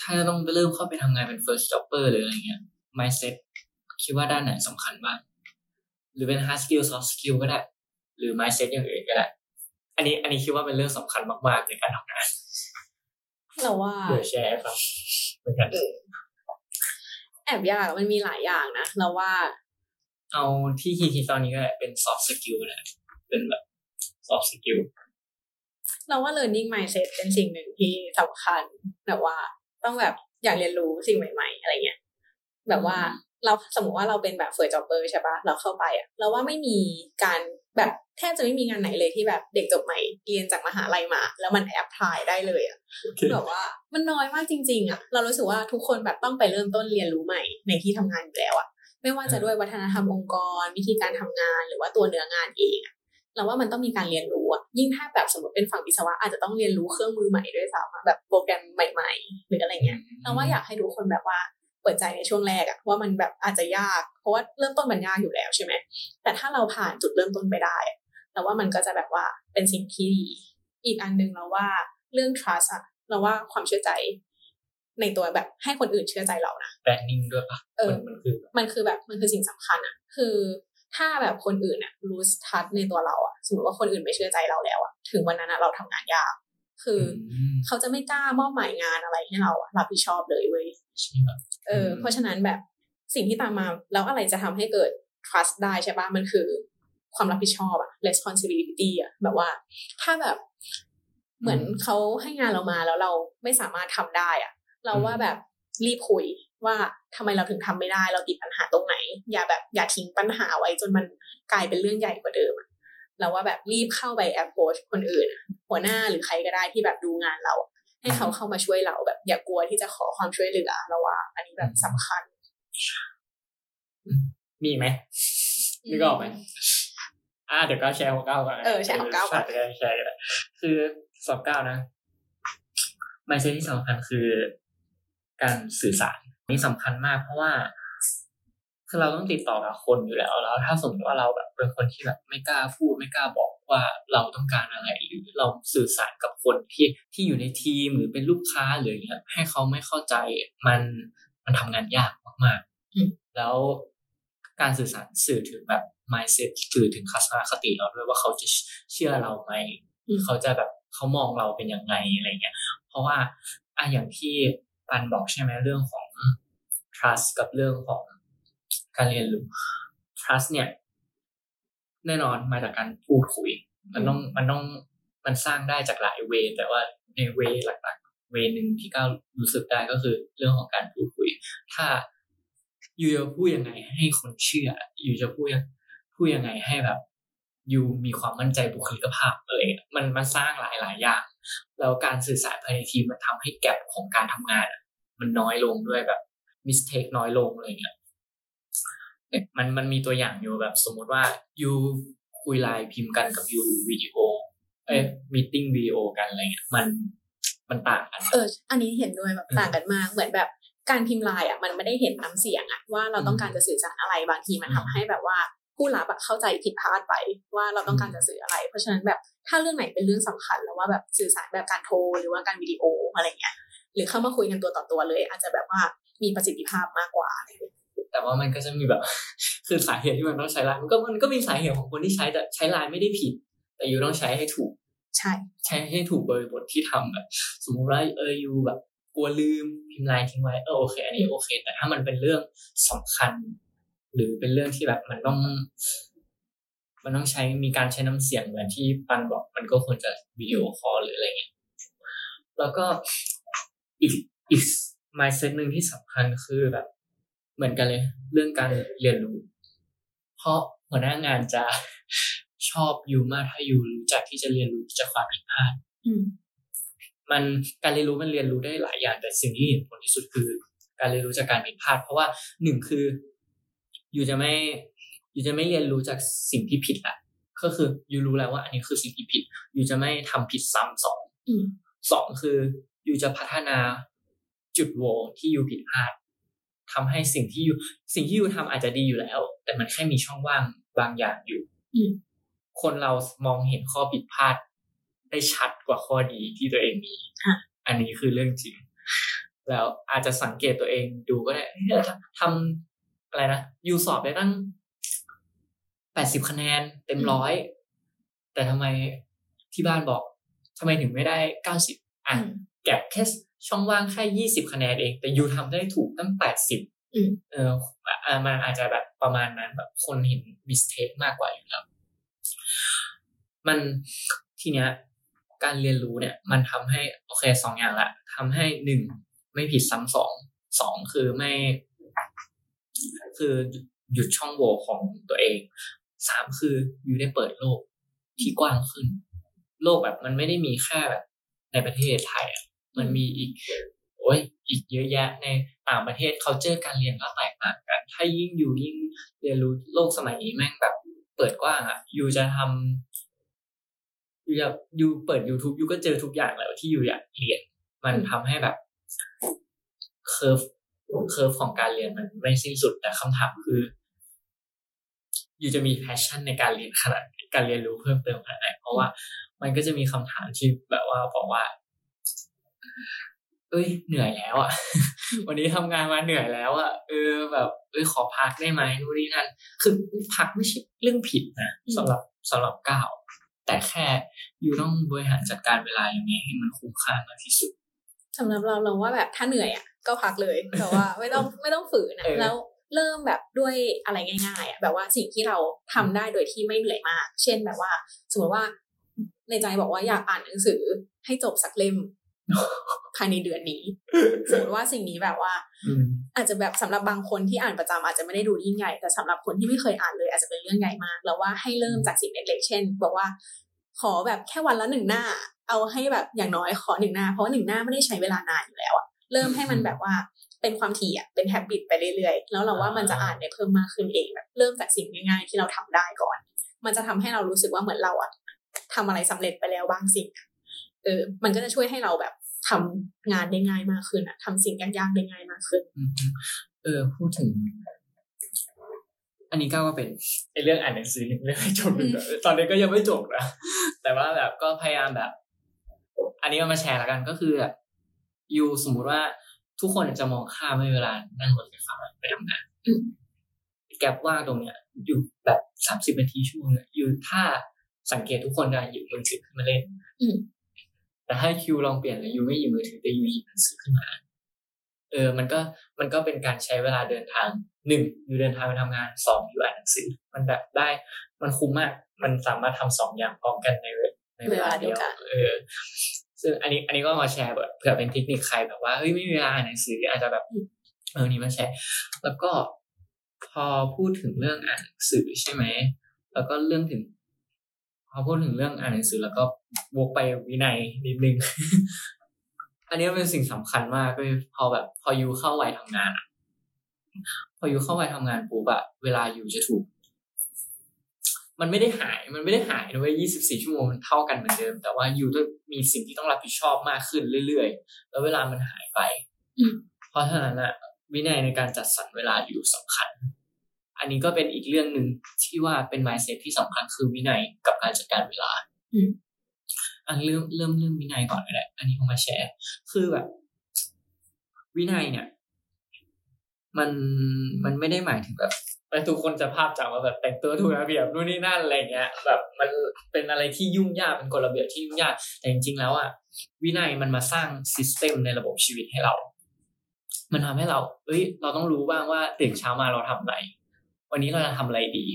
ถ้าจะต้องเริ่มเข้าไปทำงานเป็น first jobber หรืออะไรเงี้ย mindset คิดว่าด้านไหนสำคัญบ้าง หรือเป็น hard skill soft skill ก็ได้ หรือ mindset อย่างอื่นก็ได้ อันนี้อันนี้คิดว่าเป็นเรื่องสำคัญมากๆในการทำงานเราว่าเดี๋ยวแชร์ให้ฟังเหมือนกันแอบยากอะมันมีหลายอย่างนะเราว่า เอาที่ฮิตๆตอนนี้ก็ได้เป็น soft skill นะเป็นแบบ soft skill เราว่า learning mindset เป็นสิ่งหนึ่งที่สำคัญแบบว่าต้องแบบอยากเรียนรู้สิ่งใหม่ ๆ อะไรเงี้ยแบบว่า เราสมมติว่าเราเป็นแบบเฟิร์สจ็อบเบอร์ใช่ปะเราเข้าไปอะเราว่าไม่มีการแบบแทบจะไม่มีงานไหนเลยที่แบบเด็กจบใหม่เรียนจากมหาลัยมา แล้วมันแอพพลายได้เลยอะแบบว่ามันน้อยมากจริง ๆอะเรารู้สึกว่าทุกคนแบบต้องไปเริ่มต้นเรียนรู้ใหม่ในที่ทำงานอยู่แล้วอะไม่ว่าจะด้วยวัฒนธรรมองค์กร วิธีการทำงานหรือว่าตัวเนื้องานเองอะเราว่ามันต้องมีการเรียนรู้อะยิ่งถ้าแบบสมมติเป็นฝั่งวิศวะอาจจะต้องเรียนรู้เครื่องมือใหม่ด้วยซ้ำอะแบบโปรแกรมใหม่ ๆ หรืออะไรเงี้ยเราว่าอยากให้ทุกคนแบบว่า เปิดใจในช่วงแรกอะว่ามันแบบอาจจะยาก เพราะว่าเริ่มต้นมันยากอยู่แล้วใช่ไหมแต่ถ้าเราผ่านจุดเริ่มต้นไปได้อะเราว่ามันก็จะแบบว่าเป็นสิ่งที่ดี อีกอันหนึ่งเราว่าเรื่อง trust อะเราว่าความเชื่อใจในตัวแบบให้คนอื่นเชื่อใจเรานะแบรนดิ้งด้วยปะเออมันคือมันคือแบบมันคือสิ่งสำคัญอะคือถ้าแบบคนอื่นอะรู้ทัดในตัวเราอะสมมติว่าคนอื่นไม่เชื่อใจเราแล้วอะถึงวันนั้นอะเราทำงานยาก คืออมเขาจะไม่กล้ามอบหมายงานอะไรให้เราอะรับผิดชอบเลยเว้ยใช่ไหมเอออืมเพราะฉะนั้นแบบสิ่งที่ตามมาแล้วอะไรจะทำให้เกิด trust ได้ใช่ปะมันคือความรับผิดชอบอะ responsibility อะแบบว่า ถ้าแบบเหมือนเขาให้งานเรามาแล้วเราไม่สามารถทำได้อะเราว่าแบบรีบคุยว่าทำไมเราถึงทำไม่ได้ เราติดปัญหาตรงไหน อย่าแบบอย่าทิ้งปัญหาไว้จนมันกลายเป็นเรื่องใหญ่กว่าเดิมอะ เราว่าแบบรีบเข้าไป approach คนอื่นอะหัวหน้าหรือใครก็ได้ที่แบบดูงานเรา ให้เขาเข้ามาช่วยเราแบบอย่ากลัวที่จะขอความช่วยเหลือเราว่า อันนี้แบบสำคัญ มีไหมนึกออกไหมอ่าเดี๋ยวก็แชร์ของเก้าก่อนนะเออแชร์ของเก้าก่อนแชร์แชร์กันคือสอบเก้านะไมเซ็ตที่สำคัญคือ การสื่อสารนี่สำคัญมากเพราะว่า คือเราต้องติดต่อกับคนอยู่แล้วแล้ว ถ้าสมมติว่าเราแบบเป็นคนที่แบบไม่กล้าพูดไม่กล้าบอกว่าเราต้องการอะไร หรือเราสื่อสารกับคนที่ที่อยู่ในทีมหรือเป็นลูกค้าหรืออย่างเงี้ยให้เขาไม่เข้าใจมันมันทำงานยากมากอืมๆแล้วการสื่อสารสื่อถึงแบบ mindset สื่อถึงทัศนคติเราด้วยว่าเขาจะเชื่อเราไหมอืมเขาจะแบบเขามองเราเป็นยังไงอะไรเงี้ย เพราะว่าอะอย่างที่ปันบอกใช่ไหมเรื่องของ trust กับเรื่องของ การเรียนรู้ trust เนี่ย แน่นอนมาจากการพูดคุย มันต้องมันต้องมันสร้างได้จากหลายเวย์แต่ว่าในเวย์หลักๆ เวย์หนึ่งที่ก้าวรู้สึกได้ก็คือเรื่องของการพูดคุย ถ้าอยู่จะพูดยังไงให้คนเชื่อ อยู่จะพูดยังพูดยังไงให้แบบ อยู่มีความมั่นใจบุคลิกภาพอะไรเงี้ยมันมันสร้างหลายหลายๆอย่าง แล้วการสื่อสารภายในทีมมันทำให้แกลบของการทำงานอะมันน้อยลงด้วยแบบมิสเทคน้อยลงอะไรเงี้ยเนี่ย มันมันมีตัวอย่างอยู่แบบสมมุติว่ายูคุยไลน์พิมพ์กันกับยูวิดีโอเอ้ยมีติ้งวิดีโอกันอะไรเงี้ยมันมันต่างกันเออ อันนี้เห็นด้วยแบบอืมต่างกันมากเหมือนแบบการพิมพ์ไลน์อะมันไม่ได้เห็นน้ำเสียงอะว่าเราต้องการจะสื่อสารอะไรบางทีมันอืมทำให้แบบว่าผู้รับอะเข้าใจผิดพลาดไปว่าเราต้องการจะสื่ออะไร เพราะฉะนั้นแบบถ้าเรื่องไหนเป็นเรื่องสำคัญแล้วว่าแบบสื่อสารแบบการโทรหรือว่าการวิดีโออะไรเงี้ยหรือเข้ามาคุยกันตัวต่อตัวเลย อาจจะแบบว่ามีประสิทธิภาพมากกว่าอะไรเงี้ย แต่ว่ามันก็จะมีแบบคือสาเหตุที่มันต้องใช้ไลน์มันก็มันก็มีสาเหตุของคนที่ใช้แต่ใช้ไลน์ไม่ได้ผิด แต่ you ต้องใช้ให้ถูก ใช่ ใช้ให้ถูกบริบทที่ทำแบบสมมุติว่าเออ you แบบกลัวลืมพิมพ์ไลน์ทิ้งไว้เออโอเค อันนี้โอเค แต่ถ้ามันเป็นเรื่องสำคัญ หรือเป็นเรื่องที่แบบมันต้อง มันต้องใช้มีการใช้น้ำเสียงเหมือนที่ปันบอกมันก็ควรจะวิดีโอคอลหรืออะไรเงี้ยแล้วก็อีกอีก mindset หนึ่งที่สำคัญคือแบบ เหมือนกันเลย เรื่องการเรียนรู้ เพราะหัวหน้างานจะชอบยูมากถ้ายูรู้จักที่จะเรียนรู้จากความผิดพลาดอืมมันการเรียนรู้มันเรียนรู้ได้หลายอย่าง แต่สิ่งที่เห็นผลที่สุดคือ การเรียนรู้จากการผิดพลาด เพราะว่าหนึ่งคือ อยู่จะไม่อยู่จะไม่เรียนรู้จากสิ่งที่ผิดละก็คืออยู่รู้แล้วว่า อันนี้คือสิ่งที่ผิด อยู่จะไม่ทำผิดซ้ำสองอืมสองคืออยู่จะพัฒนาจุดโหว่ที่อยู่ผิดพลาด ทำให้สิ่งที่อยู่ สิ่งที่อยู่ทำอาจจะดีอยู่แล้ว แต่มันแค่มีช่องว่างบางอย่างอยู่อืมคนเรามองเห็นข้อผิดพลาด ได้ชัดกว่าข้อดีที่ตัวเองมีค่ะอันนี้คือเรื่องจริง แล้วอาจจะสังเกตตัวเองดูก็ได้เฮ้ยทำทำอะไรนะยูสอบได้ตั้งแปดสิบคะแนนเต็มร้อยแต่ทำไมที่บ้านบอกทำไมถึงไม่ได้เก้าสิบอะอืมแก็บแค่ ช่องว่างแค่ยี่สิบคะแนนเอง แต่ยูทำได้ถูกตั้งแปดสิบอืมเอออะมันอาจจะแบบประมาณนั้นแบบคนเห็นมิสเทคมากกว่าอยู่แล้วมันทีเนี้ยการเรียนรู้เนี่ย มันทำให้โอเคสองอย่างละทำให้หนึ่งไม่ผิดซ้ำสองสองคือไม่ คือหยุดช่องโหว่ของตัวเองสามคืออยู่ได้เปิดโลกที่กว้างขึ้น โลกแบบมันไม่ได้มีแค่แบบในประเทศไทยอะ มันมีอีกโอ้ยอีกเยอะแยะในต่างประเทศเขาเจอการเรียนก็แตกต่างกัน ถ้ายิ่งอยู่ยิ่งเรียนรู้โลกสมัยนี้แม่งแบบเปิดกว้างอะอยู่จะทำอยู่จะอยู่เปิด YouTube อยู่ก็เจอทุกอย่างแล้วที่อยู่อยากเรียน มันทำให้แบบcurve curve ของการเรียนมันไม่สิ้นสุดแต่คำถามคือ you จะมี passion ในการเรียนขนาดการเรียนรู้เพิ่มเติมขนาดไหนเพราะว่ามันก็จะมีคำถามที่แบบว่าบอกว่า เอ้ยเหนื่อยแล้วอะ วันนี้ทำงานมาเหนื่อยแล้วอะเออแบบเอ้ยขอพักได้ไหมนู่นนี่นั่นคือพักไม่ใช่เรื่องผิดนะสำหรับสำหรับก้าวแต่แค่ you ต้องบริหารจัดการเวลายังไงให้มันคุ้มค่ามากที่สุดสำหรับเราเราว่าแบบถ้าเหนื่อยอะก็พักเลยแต่ว่าไม่ต้องไม่ต้องฝืนนะเออแล้วเริ่มแบบด้วยอะไรง่ายๆอะแบบว่าสิ่งที่เราทำได้โดยที่ไม่เหนื่อยมาก เช่นแบบว่า สมมติว่าในใจบอกว่าอยากอ่านหนังสือให้จบสักเล่ม ภายในเดือนนี้สมมติว่าสิ่งนี้แบบว่าอืมอาจจะแบบสำหรับบางคนที่อ่านประจำอาจจะไม่ได้ดูยิ่งใหญ่ แต่สำหรับคนที่ไม่เคยอ่านเลย อาจจะเป็นเรื่องใหญ่มาก แล้วว่าให้เริ่มจากสิ่งเล็กๆเช่น บอกว่า ขอแบบแค่วันละหนึ่งหน้า เอาให้แบบอย่างน้อยขอหนึ่งหน้า เพราะว่าหนึ่งหน้าไม่ได้ใช้เวลานานอยู่แล้วอะเริ่มให้มันแบบว่าเป็นความถี่อะเป็นแฮบบิตไปเรื่อยๆ แล้วเราว่ามันจะอ่านได้เพิ่มมากขึ้นเองแบบเริ่มจากสิ่งง่ายๆที่เราทำได้ก่อน มันจะทำให้เรารู้สึกว่าเหมือนเราอะทำอะไรสำเร็จไปแล้วบางสิ่งอะ เออมันก็จะช่วยให้เราแบบทำงานได้ง่ายมากขึ้นอะทำสิ่งยากๆได้ง่ายมากขึ้นอืมเออพูดถึง อันนี้ก้าวก็เป็นไอเรื่องอ่านหนังสือหนึ่งเรื่องให้จบหนึ่งอะตอนนี้ก็ยังไม่จบนะแต่ว่าแบบก็พยายามแบบ อันนี้เอามาแชร์แล้วกันก็คือแบบยูสมมุติว่าทุกคนจะมองข้ามไม่เวลานั่งรถไฟฟ้าไปทำงานอืมแกลบว่างตรงเนี้ย อยู่แบบสามสิบนาทีชั่วโมงเนี่ยอยู่ถ้าสังเกตทุกคนจะหยิบมือถือขึ้นมาเล่นอืม แต่ถ้าคิวลองเปลี่ยนเลยยูไม่หยิบมือถือแต่ยูหยิบหนังสือขึ้นมาเออมันก็มันก็เป็นการใช้เวลาเดินทางหนึ่งอยู่เดินทางไปทำงานสองอยู่อ่านหนังสือ มันแบบได้มันคุ้มมาก มันสามารถทำสองอย่างพร้อมกันในเวในเวลาเดียวเวลาเดียวกันเออซึ่งอันนี้อันนี้ก็มาแชร์แบบเผื่อเป็นเทคนิคใครแบบว่าเฮ้ยไม่มีเวลาอ่านหนังสืออาจจะแบบเออนี่มาแชร์ แล้วก็พอพูดถึงเรื่องอ่านหนังสือใช่ไหมแล้วก็เรื่องถึง พอพูดถึงเรื่องอ่านหนังสือแล้วก็วกไปวินัยนิดนึง อันนี้เป็นสิ่งสำคัญมากเลยพอแบบ พอยูเข้าวัยทำงานอะพอยูเข้าวัยทำงานปุ๊บอะเวลาอยู่จะถูก มันไม่ได้หาย มันไม่ได้หายนะเว้ย24ชั่วโมงมันเท่ากันเหมือนเดิม แต่ว่ายูต้องมีสิ่งที่ต้องรับผิดชอบมากขึ้นเรื่อยๆ แล้วเวลามันหายไปอืมเพราะฉะนั้นอะวินัยในการจัดสรรเวลาอยู่สำคัญ อันนี้ก็เป็นอีกเรื่องหนึ่งที่ว่าเป็น mindset ที่สำคัญคือวินัยกับการจัดการเวลาอืมอันเริ่มเริ่มเรื่องวินัยก่อนก็ได้อันนี้ผมมาแชร์ คือแบบ วินัยเนี่ย มันมันไม่ได้หมายถึงแบบแต่ทุกคนจะภาพจำว่าแบบแต่งตัวถูกระเบียบนู่นนี่นั่นอะไรเงี้ย แบบมันเป็นอะไรที่ยุ่งยากเป็นกฎระเบียบที่ยุ่งยากแต่จริงๆแล้วอะวินัยมันมาสร้างซิสเต็มในระบบชีวิตให้เรา มันทำให้เรา เอ้ย เราต้องรู้บ้างว่าตื่นเช้ามาเราทำอะไร วันนี้เราจะทำอะไรดี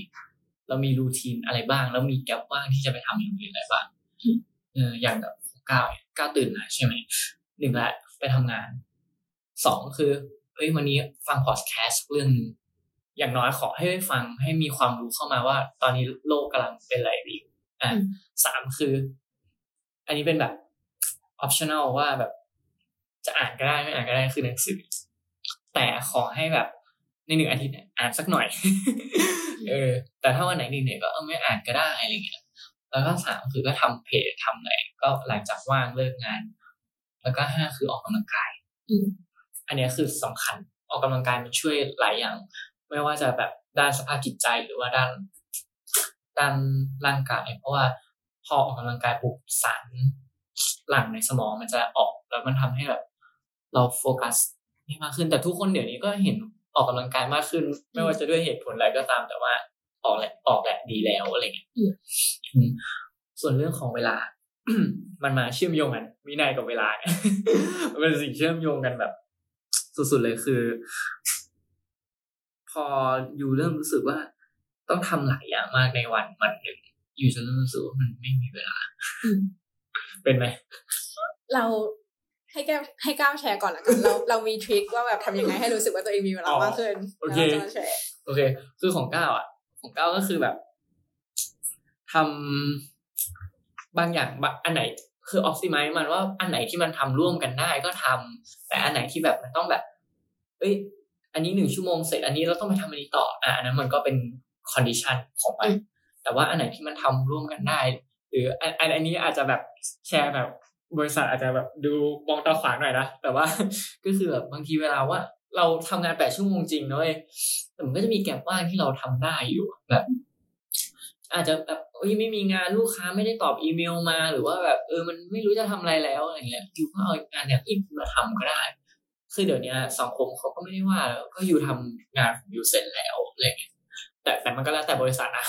เรามีรูทีนอะไรบ้าง แล้วมีแกลบว่างที่จะไปทำอย่างอื่นอะไรบ้างเอออย่างแบบก้าวเนี่ยก้าวตื่นมาใช่ไหมหนึ่งละไปทำงานสองคือเอ้ยวันนี้ฟังพอดแคสต์เรื่องหนึ่งอย่างน้อยขอให้ได้ฟังให้มีความรู้เข้ามาว่า ตอนนี้โลกกำลังเป็นอะไรดีอะอืมสามคือ อันนี้เป็นแบบ optional ว่าแบบ จะอ่านก็ได้ไม่อ่านก็ได้คือหนังสือ แต่ขอให้แบบ ในหนึ่งอาทิตย์เนี่ยอ่านสักหน่อย เออ แต่ถ้าวันไหนเหนื่อยๆก็เออไม่อ่านก็ได้อะไรเงี้ย แล้วก็สามคือก็ทำเพจทำอะไรก็หลังจากว่างเลิกงาน แล้วก็ห้าคือออกกำลังกายอืมอันเนี้ยคือสำคัญออกกำลังกายมันช่วยหลายอย่าง ไม่ว่าจะแบบด้านสภาพจิตใจหรือว่าด้าน ด้านร่างกาย เพราะว่าพอออกกำลังกายปุ๊บสารหลั่งในสมองมันจะออกแล้วมันทำให้แบบ เราโฟกัสได้มากขึ้นแต่ทุกคนเดี๋ยวนี้ก็เห็น ออกกำลังกายมากขึ้น ไม่ว่าจะด้วยเหตุผลอะไรก็ตาม แต่ว่าออกแหละออกแหละดีแล้วอะไรเงี้ยอืมอืมส่วนเรื่องของเวลา มันมาเชื่อมโยงกันวินัยกับเวลามันเป็นสิ่งเชื่อมโยงกันแบบ สุดๆเลยคือ พออยู่เริ่มรู้สึกว่า ต้องทำหลายอย่างมากในวันวันหนึ่งอยู่จะเริ่มรู้สึกว่ามันไม่มีเวลาอืมเป็นไหมเรา ให้แก้วให้ก้าวแชร์ก่อนละกันเราเรามีทริคว่าแบบทำยังไงให้รู้สึกว่าตัวเองมีเวลามากขึ้นโอเคแล้วราจะมาแชร์โอเค คือของก้าวอะ ของก้าวก็คือแบบทำบางอย่างบางอันไหน คือออ t ติ i ม e มันว่าอันไหนที่มันทำร่วมกันได้ก็ทำแต่อันไหนที่แบบมันต้องแบบ เอ้ย อันนี้หนึ่งชั่วโมงเสร็จอันนี้เราต้องไปทำอันนี้ต่ออะอันนั้นมันก็เป็นcondition ของมันแต่ว่าอันไหนที่มันทำร่วมกันได้ หรืออันอันอันนี้อาจจะแบบแชร์แบบ บริษัทอาจจะแบบดูมองตาขวางหน่อยนะแต่ว่าก็คือแบบบางทีเวลาว่า เราทำงานแปดชั่วโมงจริงนะเว้ยแต่มันก็จะมี gap ว่างที่เราทำได้อยู่แบบอาจจะแบบเอ้ยไม่มีงานลูกค้าไม่ได้ตอบอีเมลมา หรือว่าแบบเออมันไม่รู้จะทำอะไรแล้วอะไรเงี้ย you ก็เอางานอย่างอื่นมาทำก็ได้ คือเดี๋ยวนี้สังคมเขาก็ไม่ได้ว่าแล้วก็อยู่ทำงานของอยู่เสร็จแล้วอะไรเงี้ยแต่แต่มันก็แล้วแต่บริษัทนะ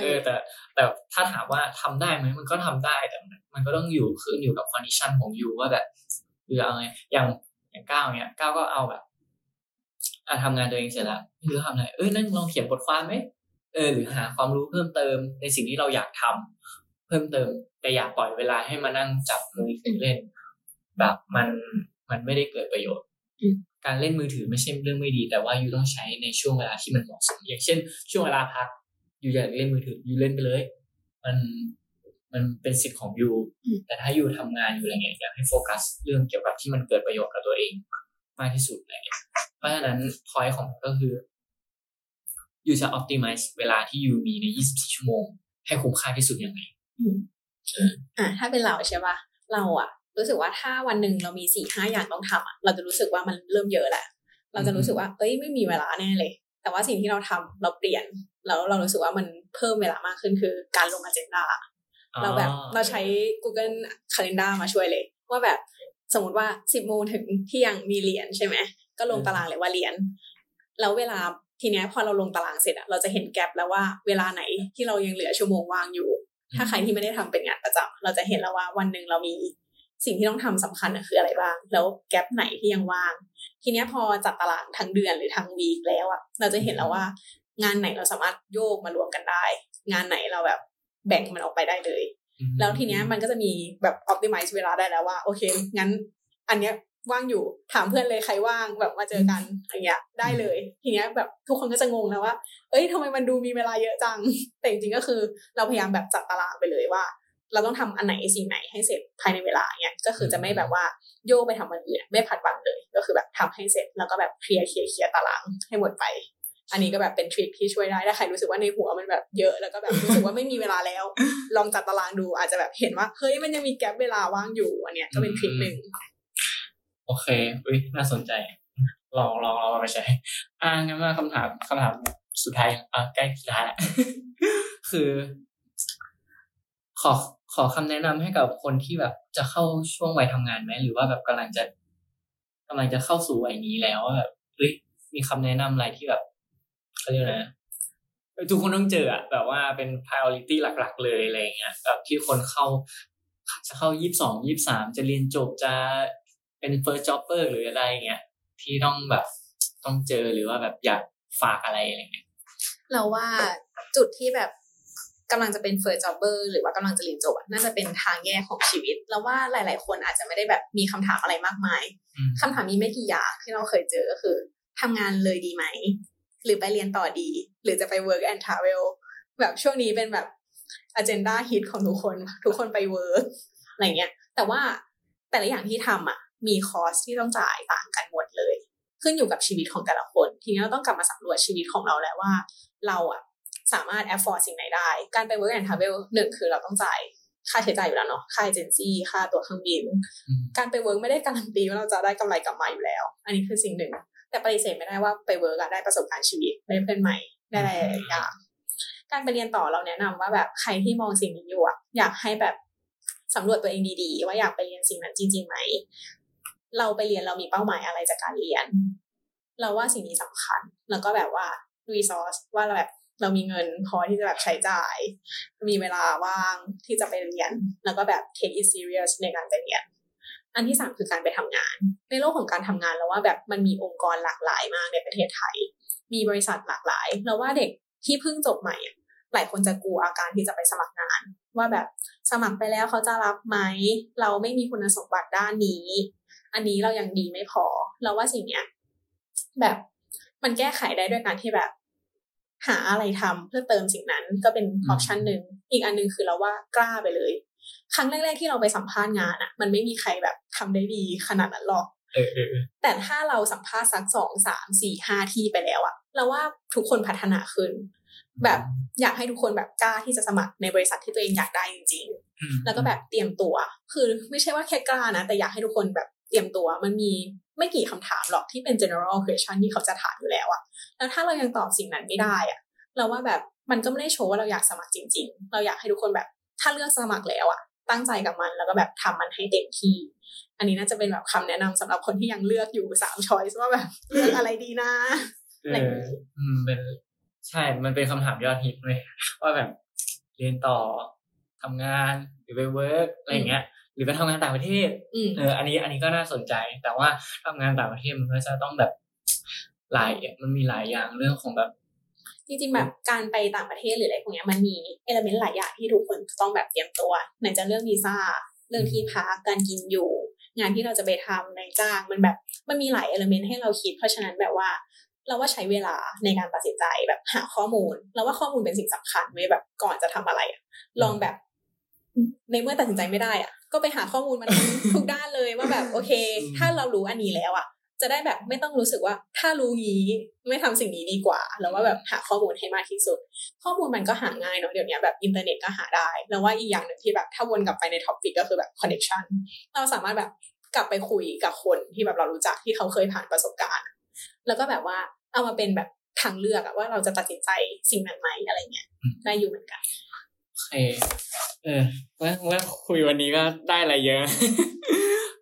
เออแต่ แต่ถ้าถามว่าทำได้ไหมมันก็ทำได้แต่มันมันก็ต้องอยู่ขึ้นอยู่กับ condition ของ you ว่าแบบคือเอาไงอย่างอย่างก้าวเนี่ยก้าวก็เอาแบบอะทำงานตัวเองเสร็จแล้วไม่รู้ทำอะไรเอ้ยนั่นลองเขียนบทความไหมเออหรือหาความรู้เพิ่มเติมในสิ่งที่เราอยากทำเพิ่มเติม แต่อยากปล่อยเวลาให้มานั่งจับมือถือเล่น แบบมันมันไม่ได้เกิดประโยชน์อืมการเล่นมือถือไม่ใช่เรื่องไม่ดี แต่ว่ายูต้องใช้ในช่วงเวลาที่มันเหมาะสมอย่างเช่น ช่วงเวลาพัก ยูอยากเล่นมือถือยูเล่นไปเลย มันมันเป็นสิทธิ์ของยูอืมแต่ถ้ายูทำงานอยู่อะไรเงี้ยอยากให้โฟกัสเรื่องเกี่ยวกับที่มันเกิดประโยชน์กับตัวเองมากที่สุดอะไรเงี้ยเพราะฉะนั้นพอยของมันก็คือยูจะ optimize เวลาที่ยูมีใน 24 ชั่วโมง ให้คุ้มค่าที่สุดยังไงอะถ้าเป็นเราใช่ป่ะเราอะรู้สึกว่าถ้าวันหนึ่งเรามีสี่ห้าอย่างต้องทำอะเราจะรู้สึกว่ามันเริ่มเยอะแหละ เราจะรู้สึกว่า เอ้ยไม่มีเวลาแน่เลย แต่ว่าสิ่งที่เราทำเราเปลี่ยน แล้วเรารู้สึกว่ามันเพิ่มเวลามากขึ้นคือการลงอเจนดาเราแบบเราใช้ Google Calendar มาช่วยเลย ว่าแบบสมมติว่าสิบโมงถึงเที่ยงมีเรียนใช่ไหมก็ลงตารางเลยว่าเรียน แล้วเวลาทีเนี้ยพอเราลงตารางเสร็จอะเราจะเห็นแกลบแล้วว่าเวลาไหนที่เรายังเหลือชั่วโมงว่างอยู่ ถ้าใครที่ไม่ได้ทำเป็นงานประจำเราจะเห็นแล้วว่าวันหนึ่งเรามีสิ่งที่ต้องทำสำคัญอะคืออะไรบ้าง แล้วแกลบไหนที่ยังว่าง ทีเนี้ยพอจัดตารางทั้งเดือนหรือทั้งวีคแล้วอะเราจะเห็นแล้วว่า งานไหนเราสามารถโยกมารวมกันได้ งานไหนเราแบบแบ่งมันออกไปได้เลยอืมแล้วทีเนี้ยมันก็จะมีแบบ optimize เวลาได้แล้วว่า โอเค งั้น อันเนี้ยว่างอยู่ถามเพื่อนเลยใครว่างแบบมาเจอกันอย่างเงี้ยได้เลย ทีเนี้ยแบบทุกคนก็จะงงแล้วว่า เอ้ยทำไมมันดูมีเวลาเยอะจัง แต่จริงๆก็คือเราพยายามแบบจัดตารางไปเลยว่า เราต้องทำอันไหนสิ่งไหนให้เสร็จภายในเวลาเนี้ยก็คือจะไม่แบบว่าโยกไปทำอันอื่นไม่ผัดวันเลย ก็คือแบบทำให้เสร็จแล้วก็แบบเคลียร์เคลียร์เคลียร์ตารางให้หมดไป อันนี้ก็แบบเป็นทริคที่ช่วยได้ถ้าใครรู้สึกว่าในหัวมันแบบเยอะแล้วก็แบบรู้สึกว่าไม่มีเวลาแล้ว ลองจัดตารางดูอาจจะแบบเห็นว่าเฮ้ยมันยังมีแกลบเวลาว่างอยู่อันเนี้ยก็เป็นทริคหนึ่งโอเคอุ้ยน่าสนใจ ลองลองลองเอาไปใช้อ่างั้นมาคำถามคำถามสุดท้ายอ่าใกล้สุดท้ายแล้วคือ ขอขอคำแนะนำให้กับคนที่แบบจะเข้าช่วงวัยทำงานไหมหรือว่าแบบกำลังจะกำลังจะเข้าสู่วัยนี้แล้วว่าแบบเฮ้ยมีคำแนะนำอะไรที่แบบ เขาเรียกอะไรนะเออทุกคนต้องเจออะแบบว่าเป็น priority หลัก ๆ เลยอะไรอย่างเงี้ยแบบที่คนเข้า จะเข้ายี่สิบสองยี่สามจะเรียนจบจะเป็น first jobber หรืออะไรอย่างเงี้ยที่ต้องแบบต้องเจอหรือว่าแบบอยากฝากอะไรอะไรเงี้ยเราว่าจุดที่แบบกำลังจะเป็น first jobber หรือว่ากำลังจะเรียนจบอะน่าจะเป็นทางแยกของชีวิต แล้วว่าหลาย ๆ คนอาจจะไม่ได้แบบมีคำถามอะไรมากมายอืมคำถามมีไม่กี่อย่างที่เราเคยเจอก็คือทำงานเลยดีไหม หรือไปเรียนต่อดี หรือจะไป work and travel แบบช่วงนี้เป็นแบบ agenda hit ของทุกคนทุกคนไป work อะไรเงี้ย แต่ว่าแต่ละอย่างที่ทำอะ มี cost ที่ต้องจ่ายต่างกันหมดเลย ขึ้นอยู่กับชีวิตของแต่ละคน ทีนี้เราต้องกลับมาสำรวจชีวิตของเราแล้วว่า เราอะสามารถ afford สิ่งไหนได้ การไป work and travel หนึ่งคือเราต้องจ่ายค่าใช้จ่ายอยู่แล้วเนาะ ค่าเอเจนซี่ ค่าตั๋วเครื่องบินอืมการไป work ไม่ได้การันตีว่าเราจะได้กำไรกลับมาอยู่แล้ว อันนี้คือสิ่งหนึ่ง แต่ปฏิเสธไม่ได้ว่าไป work อะได้ประสบการณ์ชีวิตได้เพื่อนใหม่ได้หลายๆอย่างการไปเรียนต่อเราแนะนำว่าแบบใครที่มองสิ่งนี้อยู่อะอยากให้แบบสำรวจตัวเองดีๆ ว่าอยากไปเรียนสิ่งนั้นจริงๆไหมเราไปเรียนเรามีเป้าหมายอะไรจากการเรียน เราว่าสิ่งนี้สำคัญ แล้วก็แบบว่า resource ว่าเราแบบเรามีเงินพอที่จะแบบใช้จ่าย มีเวลาว่างที่จะไปเรียน แล้วก็แบบ take it serious ในการไปเรียน อันที่สามคือการไปทำงาน ในโลกของการทำงานแล้วว่าแบบมันมีองค์กรหลากหลายมากในประเทศไทย มีบริษัทหลากหลายแล้วว่าเด็กที่เพิ่งจบใหม่อะหลายคนจะกลัวอาการที่จะไปสมัครงาน ว่าแบบสมัครไปแล้วเขาจะรับไหมเราไม่มีคุณสมบัติด้านนี้ อันนี้เรายังดีไม่พอ เราว่าสิ่งเนี้ยแบบมันแก้ไขได้ด้วยการที่แบบ หาอะไรทำเพื่อเติมสิ่งนั้นก็เป็นออปชันหนึ่งอีกอันหนึ่งคือเราว่ากล้าไปเลย ครั้งแรกๆที่เราไปสัมภาษณ์งานอะมันไม่มีใครแบบทำได้ดีขนาดนั้นหรอกเออเออแต่ถ้าเราสัมภาษณ์สักสองสามสี่ห้าที่ไปแล้วอะเราว่าทุกคนพัฒนาขึ้น แบบอยากให้ทุกคนแบบกล้าที่จะสมัครในบริษัทที่ตัวเองอยากได้จริง ๆ แล้วก็แบบเตรียมตัว คือไม่ใช่ว่าแค่กล้านะ แต่อยากให้ทุกคนแบบเตรียมตัวมันมีไม่กี่คำถามหรอกที่เป็น general question ที่เขาจะถามอยู่แล้วอะแล้วถ้าเรายังตอบสิ่งนั้นไม่ได้อะเราว่าแบบมันก็ไม่ได้โชว์ว่าเราอยากสมัครจริง ๆ เราอยากให้ทุกคนแบบ ถ้าเลือกสมัครแล้วอะ ตั้งใจกับมัน แล้วก็แบบทำมันให้เต็มที่ อันนี้น่าจะเป็นแบบคำแนะนำสำหรับคนที่ยังเลือกอยู่สาม choice ว่าแบบเลือกอะไรดีนะเอออืมเป็นใช่ มันเป็นคำถามยอดฮิตเลยว่าแบบเรียนต่อทำงานหรือไป work อะไรเงี้ยหรือไปทำงานต่างประเทศอืมเอออันนี้อันนี้ก็น่าสนใจ แต่ว่าทำงานต่างประเทศมันก็จะต้องแบบหลายมันมีหลายอย่างเรื่องของแบบ จริงๆแบบการไปต่างประเทศหรืออะไรพวกเนี้ยมันมีเอลเมนต์หลายอย่างที่ทุกคนต้องแบบเตรียมตัวไหนจะเรื่องวีซ่าเรื่องที่พักการกินอยู่ งานที่เราจะไปทำในจ้างมันแบบมันมีหลายเอลเมนต์ให้เราคิด เพราะฉะนั้นแบบว่า เราว่าใช้เวลาในการตัดสินใจแบบหาข้อมูล เราว่าข้อมูลเป็นสิ่งสำคัญไว้ยแบบก่อนจะทำอะไรอะลองแบบ ในเมื่อตัดสินใจไม่ได้อะก็ไปหาข้อมูลมาทั้งทุกด้านเลยว่าแบบโอเคอืมถ้าเรารู้อันนี้แล้วอะ จะได้แบบไม่ต้องรู้สึกว่า ถ้ารู้งี้ไม่ทำสิ่งนี้ดีกว่า แล้วว่าแบบหาข้อมูลให้มากที่สุด ข้อมูลมันก็หาง่ายเนาะเดี๋ยวนี้แบบอินเทอร์เน็ตก็หาได้ แล้วว่าอีกอย่างหนึ่งที่แบบถ้าวนกลับไปใน topic ก็คือแบบคอนเน c t ชันเราสามารถแบบกลับไปคุยกับคนที่แบบเรารู้จักที่เขาเคยผ่านประสบการณ์ แล้วก็แบบว่าเอามาเป็นแบบทางเลือกอะว่าเราจะตัดสินใจสิ่งนั้นไหมอะไรเงี้ยอืมได้อยู่เหมือนกันโอเคเออว่าว่าคุยวันนี้ก็ได้อะไรเยอะ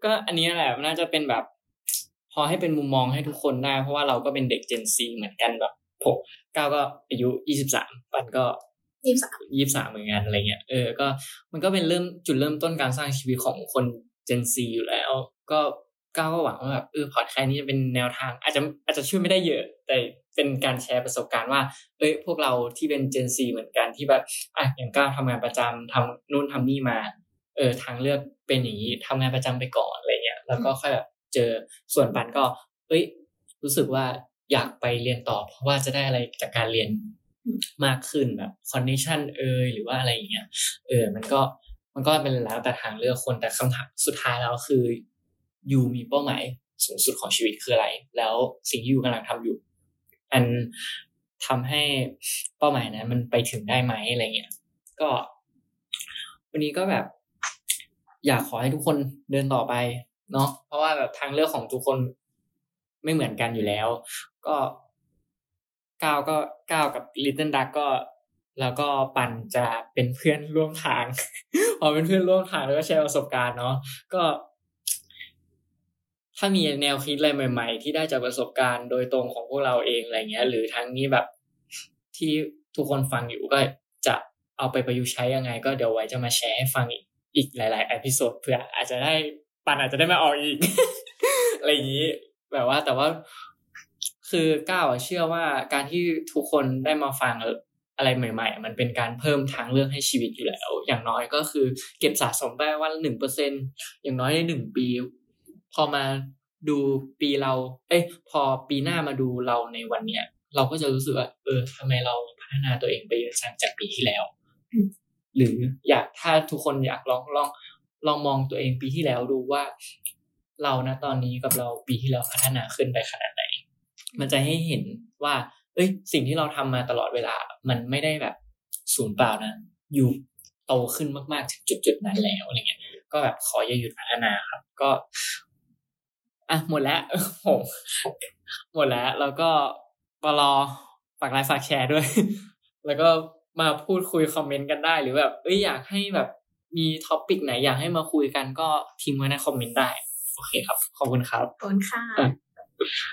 ก็อันนี้แหละน่าจะเป็นแบบ พอให้เป็นมุมมองให้ทุกคนได้ เพราะว่าเราก็เป็นเด็ก Gen Z เหมือนกันแบบผมก้าวก็อายุยี่สิบสามปันก็ยี่สิบสามยี่สามเหมือนกันอะไรเงี้ยเออก็มันก็เป็นเริ่มจุดเริ่มต้นการสร้างชีวิตของคน Gen Z อยู่แล้ว ก็ก้าวก็หวังว่าแบบเออพอดแคสต์นี้จะเป็นแนวทาง อาจจะอาจจะช่วยไม่ได้เยอะ แต่เป็นการแชร์ประสบการณ์ว่า เอ้ยพวกเราที่เป็น Gen Z เหมือนกันที่แบบอะอย่างก้าวทำงานประจำทำนู่นทำนี่มา เออทางเลือกเป็นอย่างนี้ทำงานประจำไปก่อนอะไรเงี้ยแล้วก็ค่อยแบบ เจอส่วนปันก็ เอ้ย รู้สึกว่าอยากไปเรียนต่อ เพราะว่าจะได้อะไรจากการเรียนมากขึ้นแบบคอนเนคชันเอยหรือว่าอะไรอย่างเงี้ยเออ มันก็มันก็เป็นแล้วแต่ทางเลือกคนแต่คำถามสุดท้ายแล้วคืออยู่มีเป้าหมายสูงสุดของชีวิตคืออะไร แล้วสิ่งที่อยู่กำลังทำอยู่ อันทำให้เป้าหมายนั้นมันไปถึงได้ไหมอะไรเงี้ยก็ วันนี้ก็แบบ อยากขอให้ทุกคนเดินต่อไป เนาะเพราะว่าแบบทางเลือกของทุกคนไม่เหมือนกันอยู่แล้ว ก็ก้าวก็ก้าวกับ Little Duck ก็แล้วก็ปันจะเป็นเพื่อนร่วมทางพอเป็นเพื่อนร่วมทางแล้วก็แชร์ประสบการณ์เนาะก็ ถ้ามีแนวคิดอะไรใหม่ ๆ ที่ได้จากประสบการณ์โดยตรงของพวกเราเองอะไรเงี้ย หรือทั้งนี้แบบที่ทุกคนฟังอยู่ก็จะเอาไปประยุกต์ใช้ยังไง ก็เดี๋ยวไว้จะมาแชร์ให้ฟังอีกอีกหลายๆอพิโซดเพื่ออาจจะได้ ปันอาจจะได้มาออกอีกอะไรอย่างนี้ แบบว่าแต่ว่า คือก้าวอะเชื่อว่าการที่ทุกคนได้มาฟังอะไรใหม่ ๆ มันเป็นการเพิ่มทางเลือกให้ชีวิตอยู่แล้ว อย่างน้อยก็คือเก็บสะสมได้วันละหนึ่งเปอร์เซ็นอย่างน้อยในหนึ่งปี พอมาดูปีเรา เอ้ยพอปีหน้ามาดูเราในวันเนี้ย เราก็จะรู้สึกว่า เออทำไมเราพัฒนาตัวเองไปเยอะจังจากปีที่แล้วอืมหรืออยากถ้าทุกคนอยากลองลอง ลองมองตัวเองปีที่แล้วดูว่า เรานะตอนนี้กับเราปีที่แล้วพัฒนาขึ้นไปขนาดไหน มันจะให้เห็นว่า เอ้ย สิ่งที่เราทำมาตลอดเวลา มันไม่ได้แบบศูนย์เปล่านะ อยู่โตขึ้นมากๆถึงจุดๆนั้นแล้วอะไรเงี้ย ก็แบบขออย่าหยุดพัฒนาครับ ก็อะหมดแล้วโอ้โหหมดแล้ว แล้วก็ปรอฝากไลค์ฝากแชร์ด้วย แล้วก็มาพูดคุยคอมเมนต์กันได้หรือแบบเอ้ยอยากให้แบบ มี topic ไหนอยากให้มาคุยกันก็ทิ้งไว้ในคอมเมนต์ได้ โอเคครับ ขอบคุณครับขอบคุณค่ะอะ